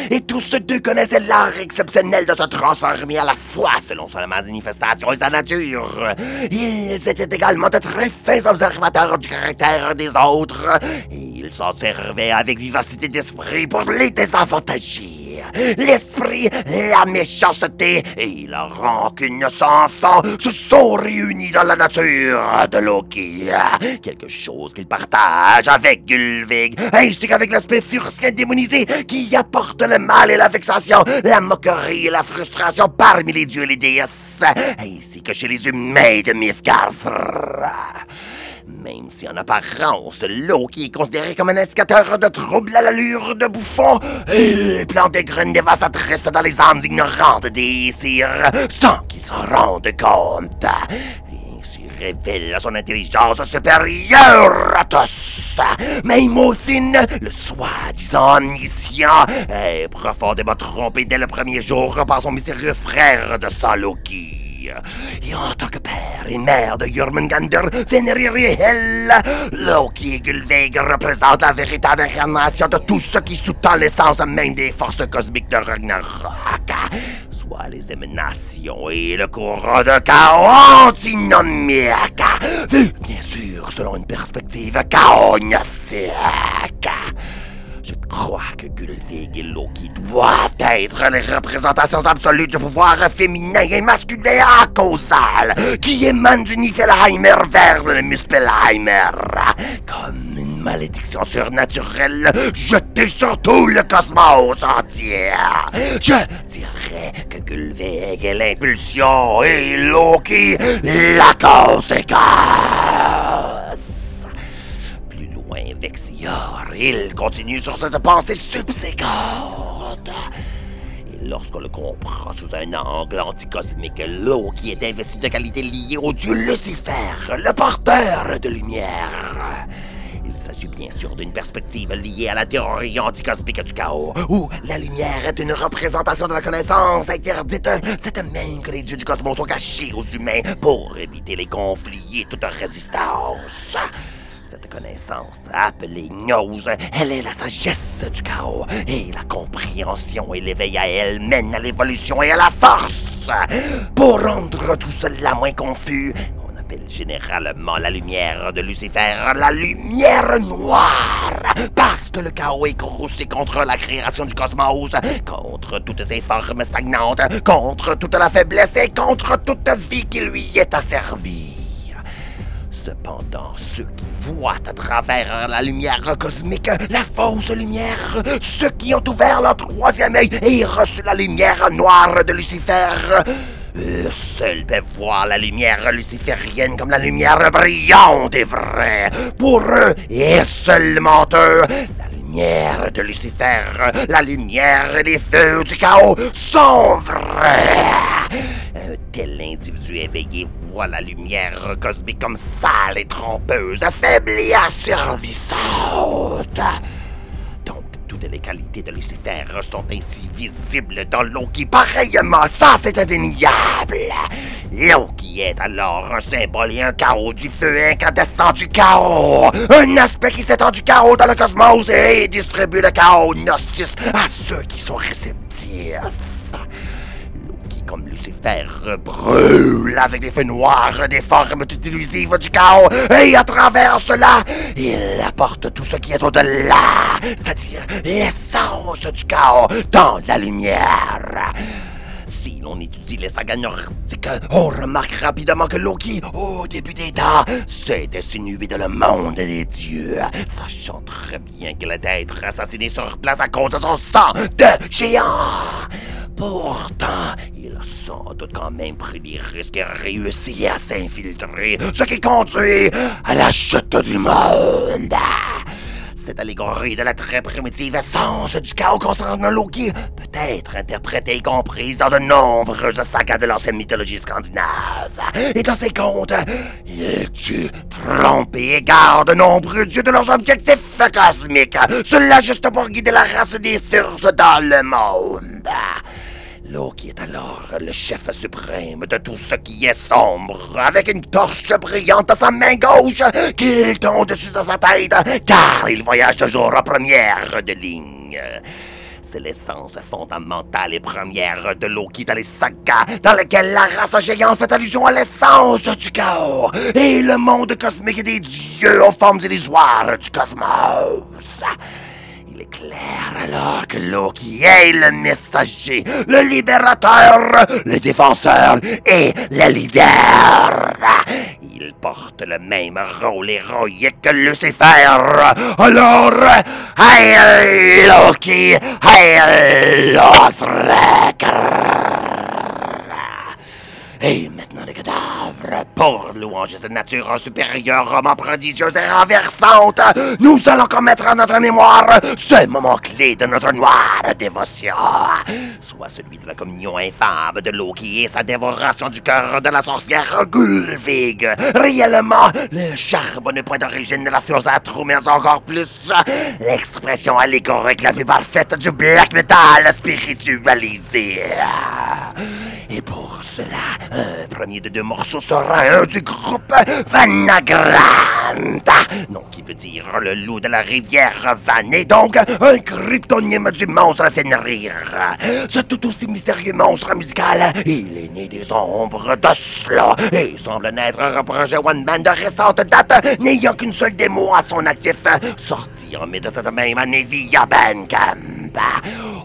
Et tous deux connaissaient l'art exceptionnel de se transformer à la fois selon sa manifestation et sa nature. Ils étaient également de très fins observateurs du caractère des autres. Et ils s'en servaient avec vivacité d'esprit pour les désavantager. L'esprit, la méchanceté et la rancune sans fond se sont réunis dans la nature de Loki. Quelque chose qu'il partage avec Gulvig, ainsi qu'avec l'aspect furcien démonisé qui apporte le mal et la vexation, la moquerie et la frustration parmi les dieux et les déesses, ainsi que chez les humains de Mythgarth. Même si en apparence, Loki est considéré comme un indicateur de troubles à l'allure de bouffon, il plante des graines dévastatrices dans les âmes ignorantes des sires, sans qu'ils s'en rendent compte. Il s'y révèle son intelligence supérieure à tous. Même Othin, le soi-disant omniscient, est profondément trompé dès le premier jour par son mystérieux frère de sang Et en tant que père et mère de Jormungandr, Fenrir et Hel, Loki et Gulveig représentent la véritable incarnation de tout ce qui sous-tend l'essence même des forces cosmiques de Ragnarok, soit les émanations et le courant de chaos antinomique, vu bien sûr selon une perspective chaognostique. Crois que Gulvig et Loki doivent être les représentations absolues du pouvoir féminin et masculin à causal qui émane du Niflheimer vers le Muspelheimer. Comme une malédiction surnaturelle jetée sur tout le cosmos entier. Je dirais que Gulvig est l'impulsion et Loki la conséquence. Il continue sur cette pensée subséquente. Et lorsqu'on le comprend sous un angle anticosmique, Loki est investi de qualités liées au dieu Lucifer, le porteur de lumière. Il s'agit bien sûr d'une perspective liée à la théorie anticosmique du chaos, où la lumière est une représentation de la connaissance interdite, cette même que les dieux du cosmos sont cachés aux humains pour éviter les conflits et toute résistance. Cette connaissance, appelée gnose, elle est la sagesse du chaos, et la compréhension et l'éveil à elle mènent à l'évolution et à la force. Pour rendre tout cela moins confus, on appelle généralement la lumière de Lucifer la lumière noire, parce que le chaos est courroucé contre la création du cosmos, contre toutes ses formes stagnantes, contre toute la faiblesse et contre toute vie qui lui est asservie. Cependant, ceux qui voient à travers la lumière cosmique, la fausse lumière, ceux qui ont ouvert leur troisième œil et reçu la lumière noire de Lucifer, eux seuls peuvent voir la lumière luciférienne comme la lumière brillante et vraie. Pour eux, et seulement eux, la lumière de Lucifer, la lumière les feux du chaos sont vrais. Un tel individu éveillé la lumière cosmique comme sale et trompeuse, affaiblie asservissante. Donc, toutes les qualités de Lucifer sont ainsi visibles dans Loki. Pareillement, ça c'est indéniable. Loki est alors un symbole et un chaos du feu incandescent du chaos. Un aspect qui s'étend du chaos dans le cosmos et distribue le chaos gnosis à ceux qui sont réceptifs. Comme Lucifer, brûle avec les feux noirs des formes toutes illusives du chaos, et à travers cela, il apporte tout ce qui est au-delà, c'est-à-dire l'essence du chaos dans la lumière. Si l'on étudie les sagas nordiques, on remarque rapidement que Loki, au début des temps, s'est insinué dans le monde des dieux, sachant très bien qu'il allait être assassiné sur place à cause de son sang de géant. Pourtant, il a sans doute quand même pris des risques et réussi à s'infiltrer, ce qui conduit à la chute du monde. Cette allégorie de la très primitive essence du chaos concernant Loki peut être interprétée et comprise dans de nombreuses sagas de l'ancienne mythologie scandinave. Et dans ces contes, il tue, trompe et égare de nombreux dieux de leurs objectifs cosmiques. Cela juste pour guider la race des Thurs dans le monde. Loki est alors le chef suprême de tout ce qui est sombre, avec une torche brillante à sa main gauche qu'il tend au-dessus de sa tête, car il voyage toujours en première de ligne. C'est l'essence fondamentale et première de Loki dans les sagas, dans lesquelles la race géante fait allusion à l'essence du chaos et le monde cosmique des dieux aux formes illusoires du cosmos. Il est clair alors que Loki est le messager, le libérateur, le défenseur et le leader. Il porte le même rôle héroïque que Lucifer. Alors, Hail Loki, Hail Lothrak. Et maintenant les cadavres, pour louanger cette nature supérieure, roman prodigieuse et renversante, nous allons commettre en notre mémoire ce moment clé de notre noire dévotion, soit celui de la communion infâme de Loki et sa dévoration du cœur de la sorcière Gulvig. Réellement, le charbonneux point d'origine de la Fiosatru, mais encore plus l'expression allégorique la plus parfaite du black metal spiritualisé. Et pour cela, un premier de deux morceaux sera un du groupe Vanagranta, nom qui veut dire le loup de la rivière Van, et donc un cryptonyme du monstre Fenrir. Ce tout aussi mystérieux monstre musical, il est né des ombres d'Oslo et semble n'être un projet one-man de récente date, n'ayant qu'une seule démo à son actif, sorti en mai de cette même année via Bandcamp.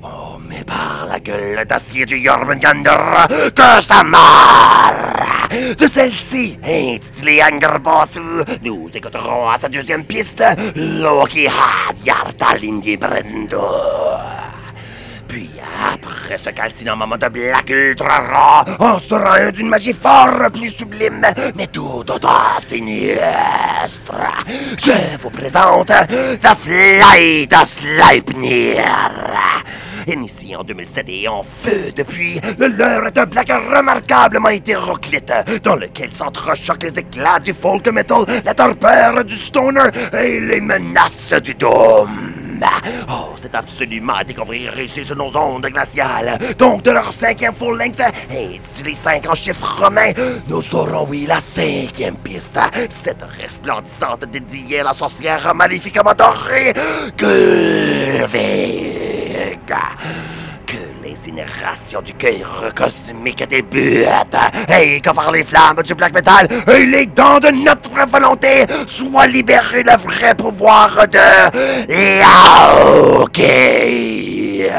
Oh, mais par la gueule d'acier du Jormungandr que ça marre! De celle-ci, intitulée Angerbosu, nous écouterons à sa deuxième piste Loki Hadjartalindi Brendo. Puis après ce calcinant moment de black ultra rare, on sera un d'une magie fort plus sublime, mais tout autant sinistre. Je vous présente The Flight of Sleipnir. Initié en 2007 et en feu depuis, le leur est un black remarquablement hétéroclite, dans lequel s'entrechoquent les éclats du folk metal, la torpeur du stoner et les menaces du doom. Oh, c'est absolument à découvrir ici sur nos ondes glaciales. Donc, de leur cinquième full-length, intitulé 5 en chiffres romains, nous aurons, oui, la cinquième piste. Cette resplendissante dédiée à la sorcière maléfiquement dorée, Gulvig. Que l'incinération du cœur cosmique débute et que par les flammes du black metal et les dents de notre volonté soit libéré le vrai pouvoir de Loki.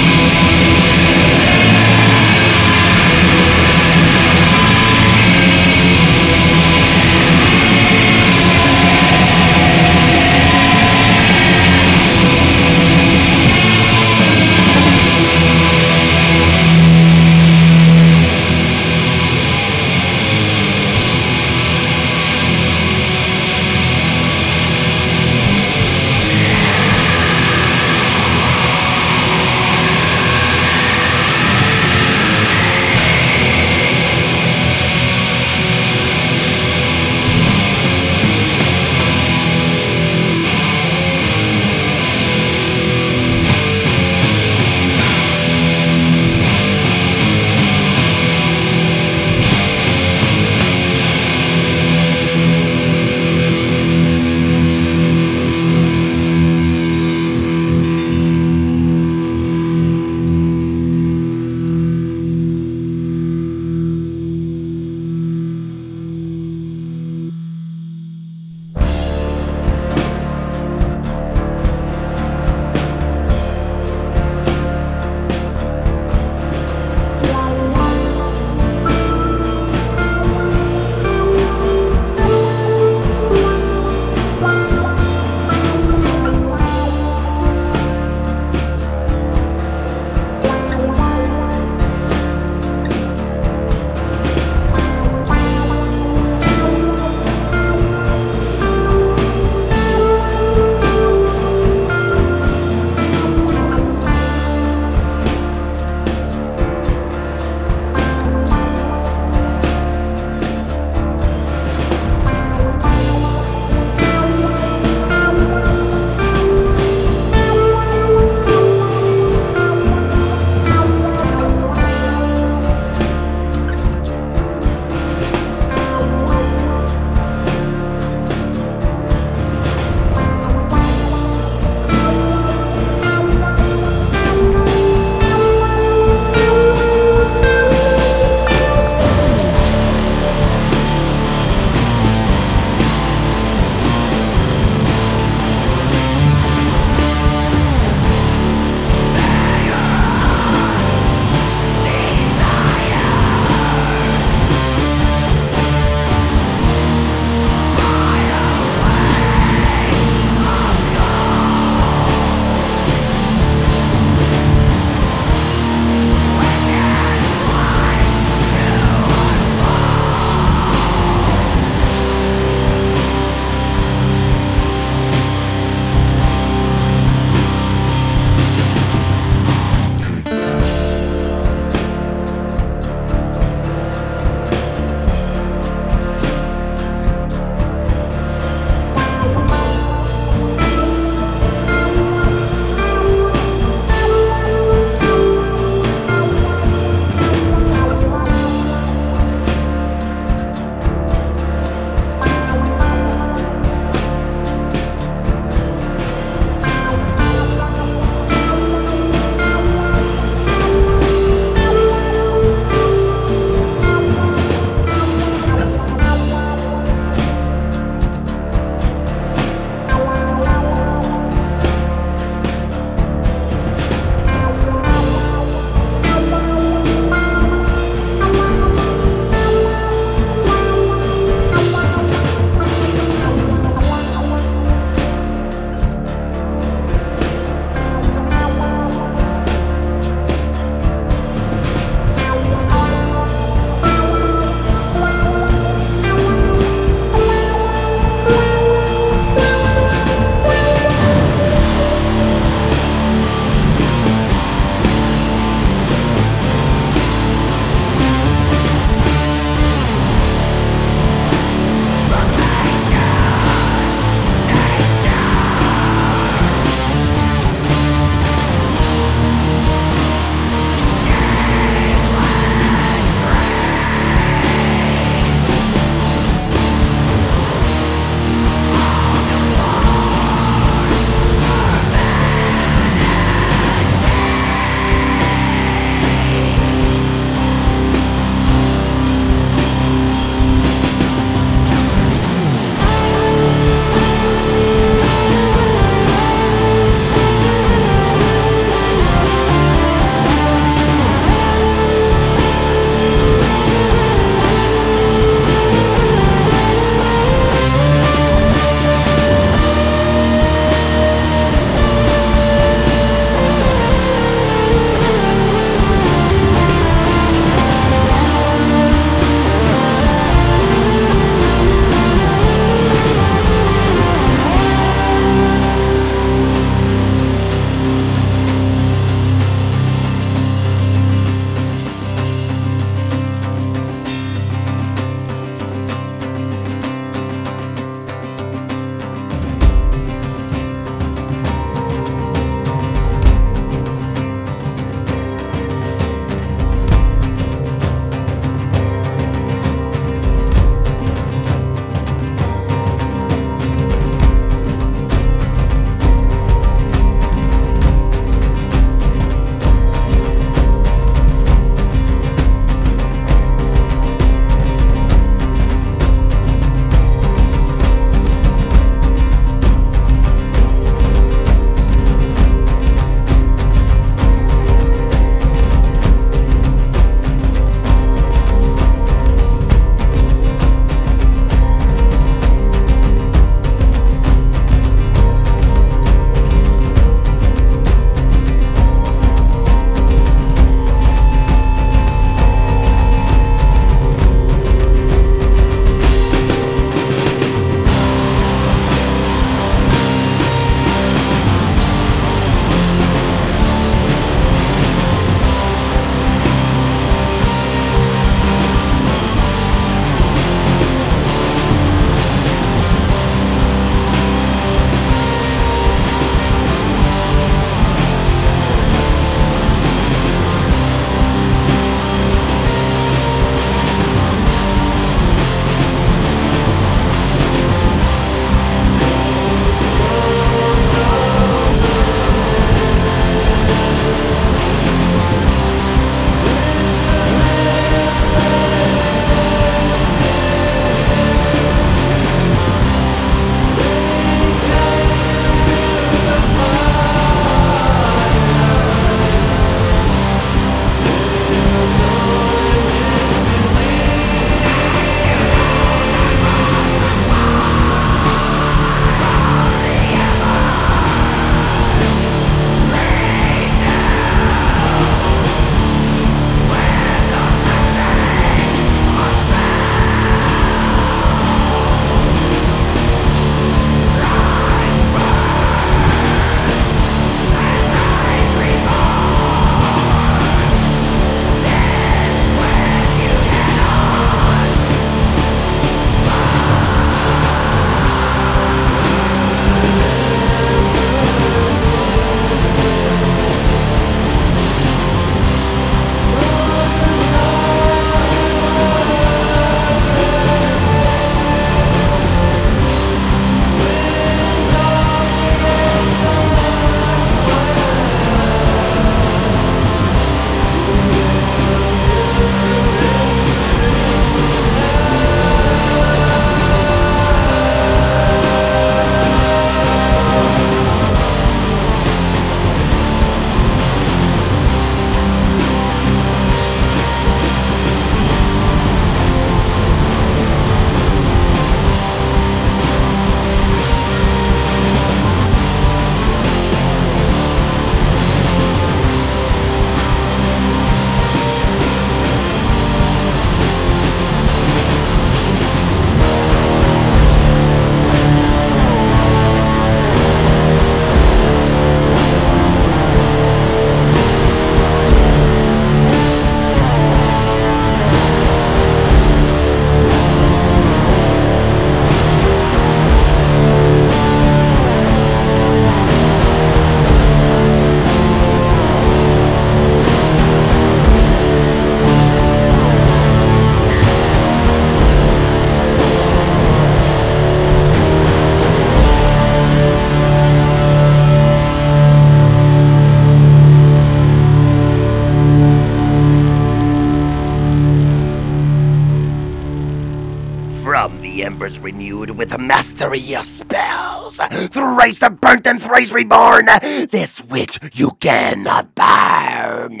Mastery of spells. Thrice burnt and thrice reborn, this witch you cannot burn.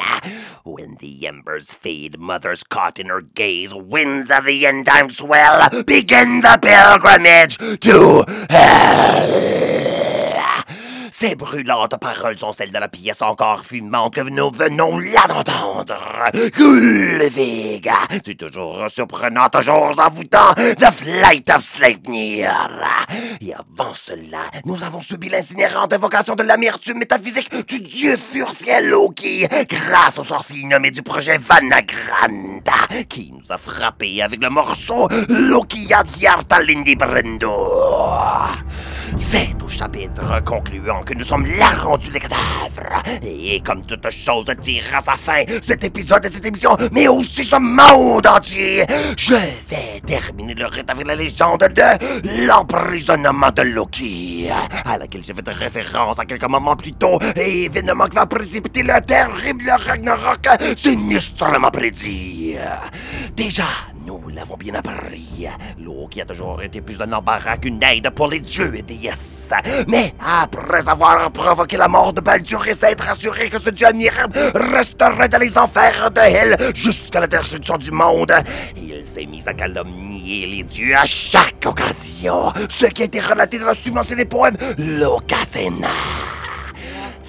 When the embers fade, mothers caught in her gaze, winds of the end time swell, begin the pilgrimage to hell. Ces brûlantes paroles sont celles de la pièce encore fumante que nous venons là d'entendre. Gulvig, c'est toujours surprenant, toujours envoûtant, The Flight of Sleipnir. Et avant cela, nous avons subi l'incinérante invocation de l'amertume métaphysique du dieu furciel Loki, grâce au sorcier nommé du projet Vanagranda, qui nous a frappé avec le morceau Loki Lindi Brendo. C'est au chapitre concluant que nous sommes là rendus les cadavres. Et comme toute chose tire à sa fin, cet épisode de cette émission, mais aussi ce monde entier, je vais terminer le rite avec la légende de l'emprisonnement de Loki, à laquelle j'ai fait référence à quelques moments plus tôt, et événement qui va précipiter le terrible Ragnarok sinistrement prédit. Déjà, nous l'avons bien appris. L'eau qui a toujours été plus un embarras qu'une aide pour les dieux et déesses. Mais après avoir provoqué la mort de Baldur et s'être assuré que ce dieu admirable resterait dans les enfers de Hell jusqu'à la destruction du monde, il s'est mis à calomnier les dieux à chaque occasion. Ce qui a été relaté dans le subventionné poème Locasena.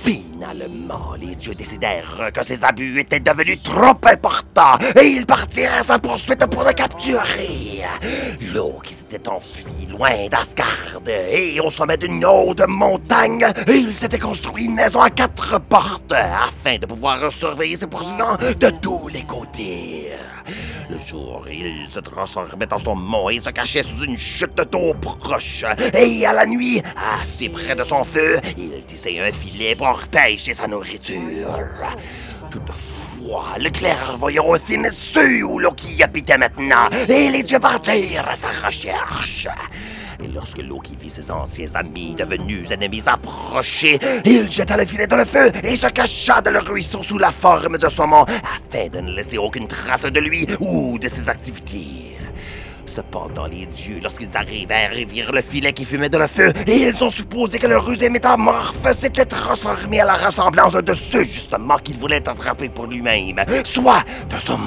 Finalement, les dieux décidèrent que ces abus étaient devenus trop importants et ils partirent à sa poursuite pour le capturer. L'eau qui s'était enfui loin d'Asgard et au sommet d'une haute montagne, il s'était construit une maison à quatre portes afin de pouvoir surveiller ses poursuivants de tous les côtés. Le jour, il se transformait en son mont et se cachait sous une chute d'eau proche. Et à la nuit, assez près de son feu, il tissait un filet pour pêcher sa nourriture. Toutefois, le clairvoyant sut où Loki habitait maintenant, et les dieux partirent à sa recherche. Et lorsque Loki vit ses anciens amis devenus ennemis approcher, il jeta le filet dans le feu et se cacha dans le ruisseau sous la forme de son mont afin de ne laisser aucune trace de lui ou de ses activités. Cependant, les dieux, lorsqu'ils arrivèrent, et virent le filet qui fumait dans le feu, et ils ont supposé que le rusé métamorphe s'était transformé à la ressemblance de ceux, justement, qu'il voulait attraper pour lui-même, soit de son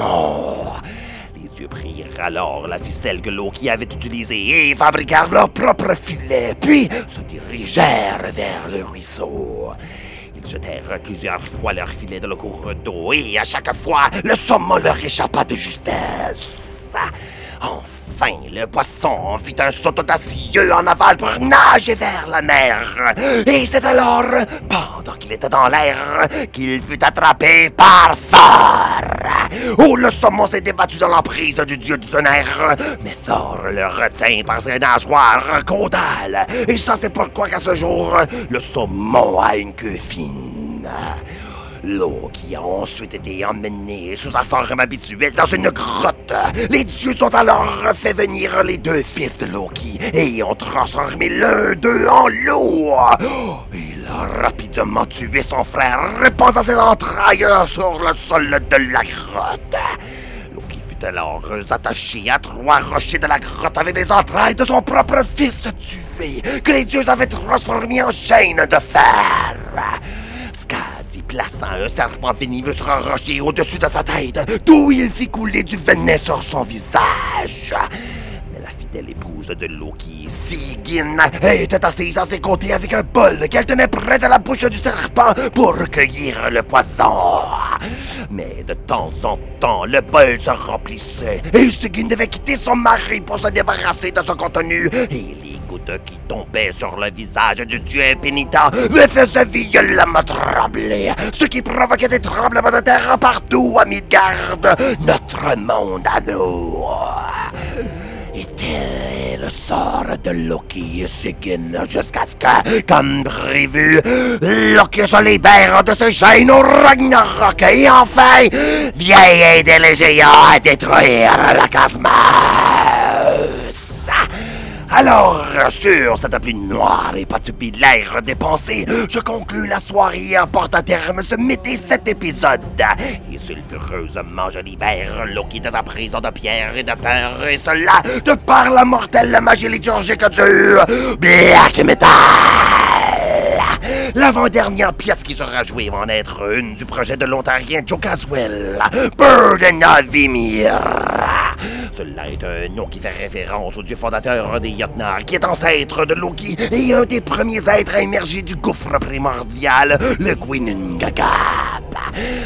dieux prirent alors la ficelle que Loki avait utilisée et fabriquèrent leur propre filet, puis se dirigèrent vers le ruisseau. Ils jetèrent plusieurs fois leur filet dans le cours d'eau et à chaque fois, le saumon leur échappa de justesse. Enfin, le poisson fit un saut audacieux en aval pour nager vers la mer. Et c'est alors, pendant qu'il était dans l'air, qu'il fut attrapé par Thor. Où le saumon s'est débattu dans l'emprise du dieu du tonnerre. Mais Thor le retint par ses nageoires caudales. Et ça, c'est pourquoi qu'à ce jour, le saumon a une queue fine. L'eau qui a ensuite été emmenée sous sa forme habituelle dans une grotte. Les dieux ont alors fait venir les deux fils de Loki et ont transformé l'un d'eux en loup. Il a rapidement tué son frère, répandant ses entrailles sur le sol de la grotte. Loki fut alors attaché à trois rochers de la grotte avec les entrailles de son propre fils tué, que les dieux avaient transformé en chaîne de fer plaçant un serpent venimeux sur un au-dessus de sa tête, d'où il fit couler du venin sur son visage. Mais la fidèle épouse de Loki, Sigyn, était assise à ses côtés avec un bol qu'elle tenait près de la bouche du serpent pour recueillir le poison. Mais de temps en temps, le bol se remplissait et Sigyn devait quitter son mari pour se débarrasser de son contenu. Qui tombaient sur le visage du dieu impénitent me faisaient violemment trembler, ce qui provoquait des tremblements de terre partout à Midgard, notre monde à nous. Est le sort de Loki et Sigyn jusqu'à ce que, comme prévu, Loki se libère de ses chaînes au Ragnarok et enfin vient aider les géants à détruire la cosmos. Alors, sur cette pluie noire et pas l'air dépensé, je conclus la soirée et apporte à terme ce mété cet épisode. Et sulfureusement je libère Loki de sa prison de pierre et de peur, et cela de par la mortelle magie liturgique du Black Metal! L'avant-dernière pièce qui sera jouée va en être une du projet de l'Ontarien Joe Caswell, Burden of Vimir. Cela est un nom qui fait référence au dieu fondateur des Jotnar, qui est ancêtre de Loki et un des premiers êtres à émerger du gouffre primordial, le Gwynngagap.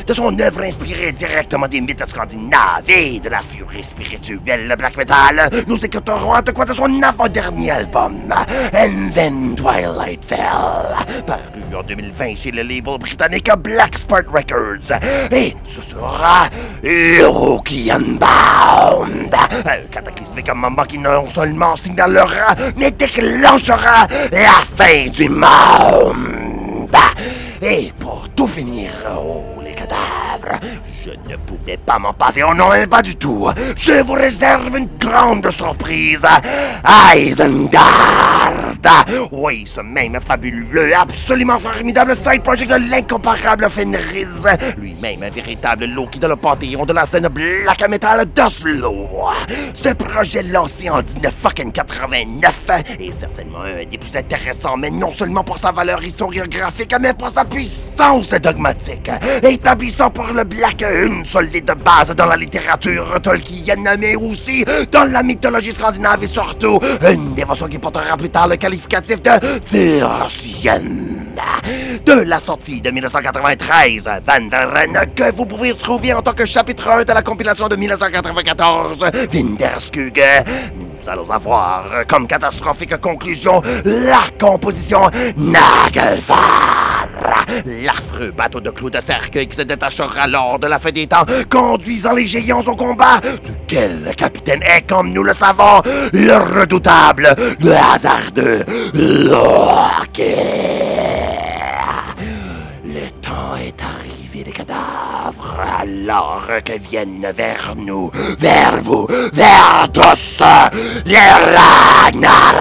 De son œuvre inspirée directement des mythes scandinaves et de la furie spirituelle black metal, nous écouterons de quoi de son avant-dernier album, And Then Twilight Fell, paru en 2020 chez le label britannique Black Sport Records. Et ce sera Loki Unbound, un cataclysmique moment qui non seulement signalera, mais déclenchera la fin du monde. Et pour tout finir, oh je ne pouvais pas m'en passer, oh non, pas du tout. Je vous réserve une grande surprise. Isengard Oui, ce même fabuleux, absolument formidable side project de l'incomparable Fenris. Lui-même un véritable Loki de le panthéon de la scène black metal d'Oslo. Ce projet lancé en 1989 est certainement un des plus intéressants, mais non seulement pour sa valeur historiographique, mais pour sa puissance dogmatique, établissant pour le black une solide base dans la littérature Tolkien, mais aussi dans la mythologie scandinave et surtout une dévotion qui portera plus tard le qualificatif de Thursienne. De la sortie de 1993, Van Veren, que vous pouvez trouver en tant que chapitre 1 de la compilation de 1994, Vinderskug, nous allons avoir comme catastrophique conclusion la composition Nagelfar, l'affreux bateau de clous de cercueil qui se détachera lors de la fin des temps, conduisant les géants au combat, duquel le capitaine est, comme nous le savons, le redoutable, le hasardeux Loki. Le temps est arrivé des cadavres, alors que viennent vers nous, vers vous, vers tous, les Ragnarok!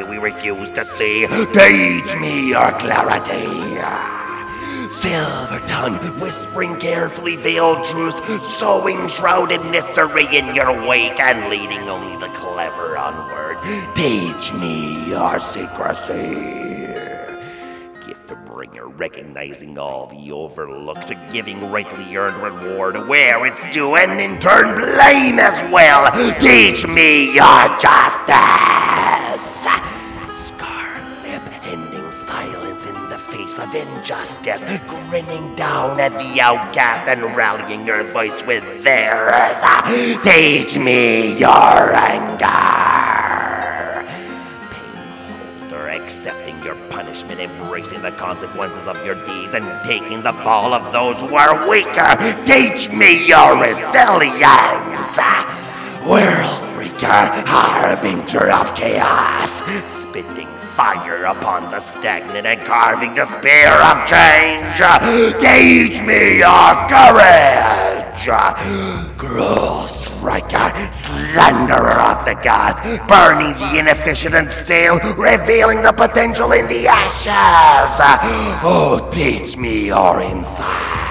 Reality we refuse to see. Teach me your clarity. Silver tongue, whispering carefully veiled truths, sowing shrouded mystery in your wake and leading only the clever onward. Teach me your secrecy. Gift to bringer, recognizing all the overlooked, giving rightly earned reward where it's due, and in turn blame as well. Teach me your justice. Scar lip, ending silence in the face of injustice, grinning down at the outcast and rallying your voice with theirs. Teach me your anger. Painholder, accepting your punishment, embracing the consequences of your deeds, and taking the fall of those who are weaker. Teach me your resilience. World harbinger of chaos, spitting fire upon the stagnant and carving the spear of change. Teach me your courage. Cruel striker, slanderer of the gods, burning the inefficient and stale, revealing the potential in the ashes. Oh, teach me your inside.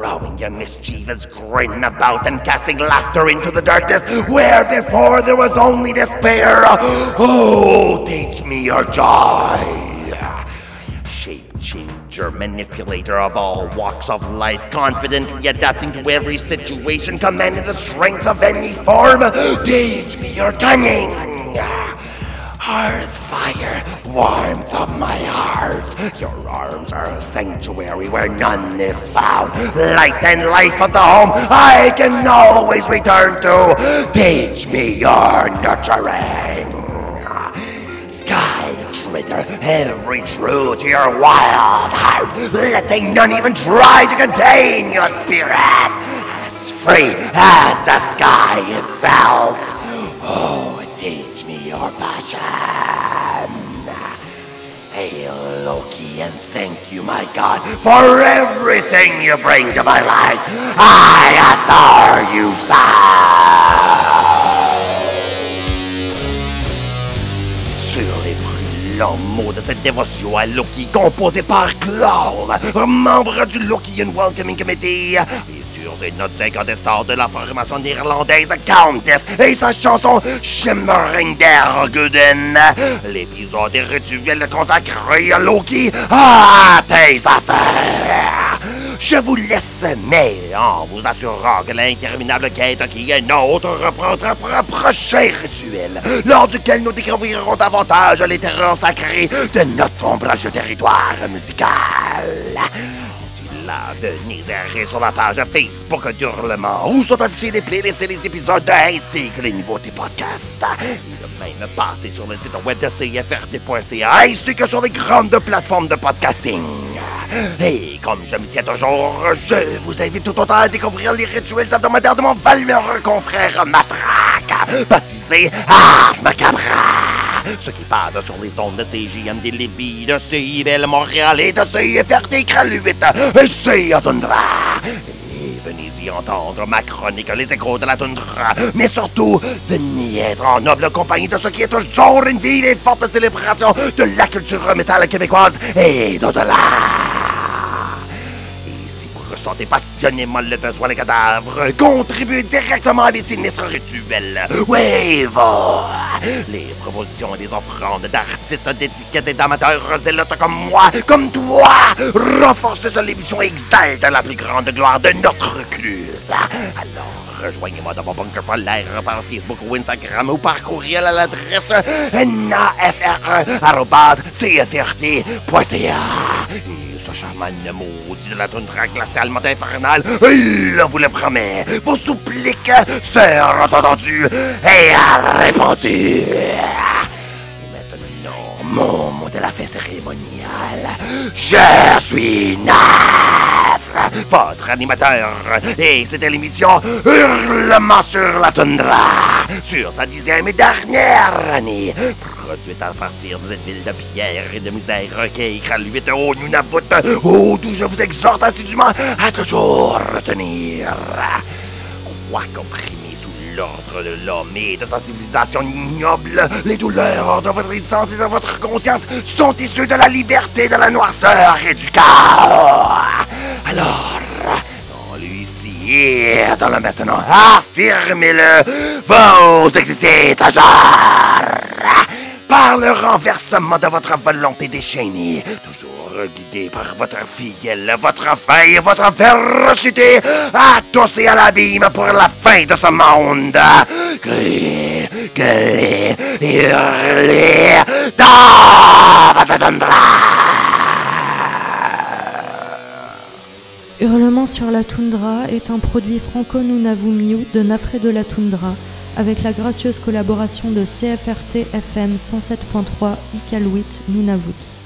Throwing your mischievous grin about and casting laughter into the darkness where before there was only despair. Oh, teach me your joy. Shape changer, manipulator of all walks of life, confidently adapting to every situation, commanding the strength of any form. Teach me your cunning. Hearth fire, warmth of my heart. Your arms are a sanctuary where none is found. Light and life of the home I can always return to. Teach me your nurturing. Sky trigger every truth to your wild heart, letting none even try to contain your spirit. As free as the sky itself. Oh, your passion. Hail Loki and thank you, my God, for everything you bring to my life. I adore you, sir. Sur les brûlants mots de cette dévotion à Loki, composée par Claude, membre du Lokian Welcoming Committee, et sur ces notes incandescentes de la formation néerlandaise Countess et sa chanson Shimmering der Guden, l'épisode rituel consacré à Loki à tes. Je vous laisse, mais en vous assurant que l'interminable quête qui est nôtre reprendra pour un prochain rituel, lors duquel nous découvrirons davantage les terreurs sacrées de notre ombrage territoire musical. Là, venez errer sur la page Facebook d'Hurlement, où sont affichés les playlists et les épisodes ainsi que les nouveautés podcasts. Et de même passer sur le site web de CFRT.ca ainsi que sur les grandes plateformes de podcasting. Et comme je me tiens toujours, je vous invite tout autant à découvrir les rituels hebdomadaires de mon valeureux confrère Matraque, baptisé Ars Macabra. Ce qui passe sur les ondes de CJMD Lévis, de CIBL Montréal et de CFRT Kraluit, et c'est venez y entendre ma chronique Les échos de la toundra. Mais surtout, venez être en noble compagnie de ce qui est toujours une vive et forte célébration de la culture métal québécoise et d'au-delà. Ressentez passionnément le besoin des cadavres, contribuez directement à des sinistres rituels. Wave! Les propositions et les offrandes d'artistes, d'étiquettes et d'amateurs zélotes comme moi, comme toi, renforcent cette émission et exaltent la plus grande gloire de notre culte. Alors, rejoignez-moi dans mon bunker polaire par Facebook ou Instagram ou par courriel à l'adresse nafr1.cfrt.ca. Ce chaman maudit de la toundra glacialement infernale, il vous le promet, vos suppliques seront entendues et répondues. Mot de la fin cérémoniale. Je suis Naf, votre animateur. Et c'était l'émission Hurlement sur la toundra, sur sa dixième et dernière année. Produite à partir de cette ville de pierre et de misère à l'huit au Nunavut, où d'où je vous exhorte assidûment à toujours retenir. Quoi comprimé l'ordre de l'homme et de sa civilisation ignoble, les douleurs de votre existence et de votre conscience sont issues de la liberté, de la noirceur et du chaos. Alors, dans lui dans le maintenant, affirmez-le, vous existez toujours par le renversement de votre volonté déchaînée, toujours guidé par votre fidèle, votre faim et votre férocité, à tous et à l'abîme pour la fin de ce monde. Criez, criez, hurlez. Hurlement sur la toundra est un produit franco-nunavummiu de Nafré de la toundra avec la gracieuse collaboration de CFRT FM 107.3 Iqaluit Nunavut.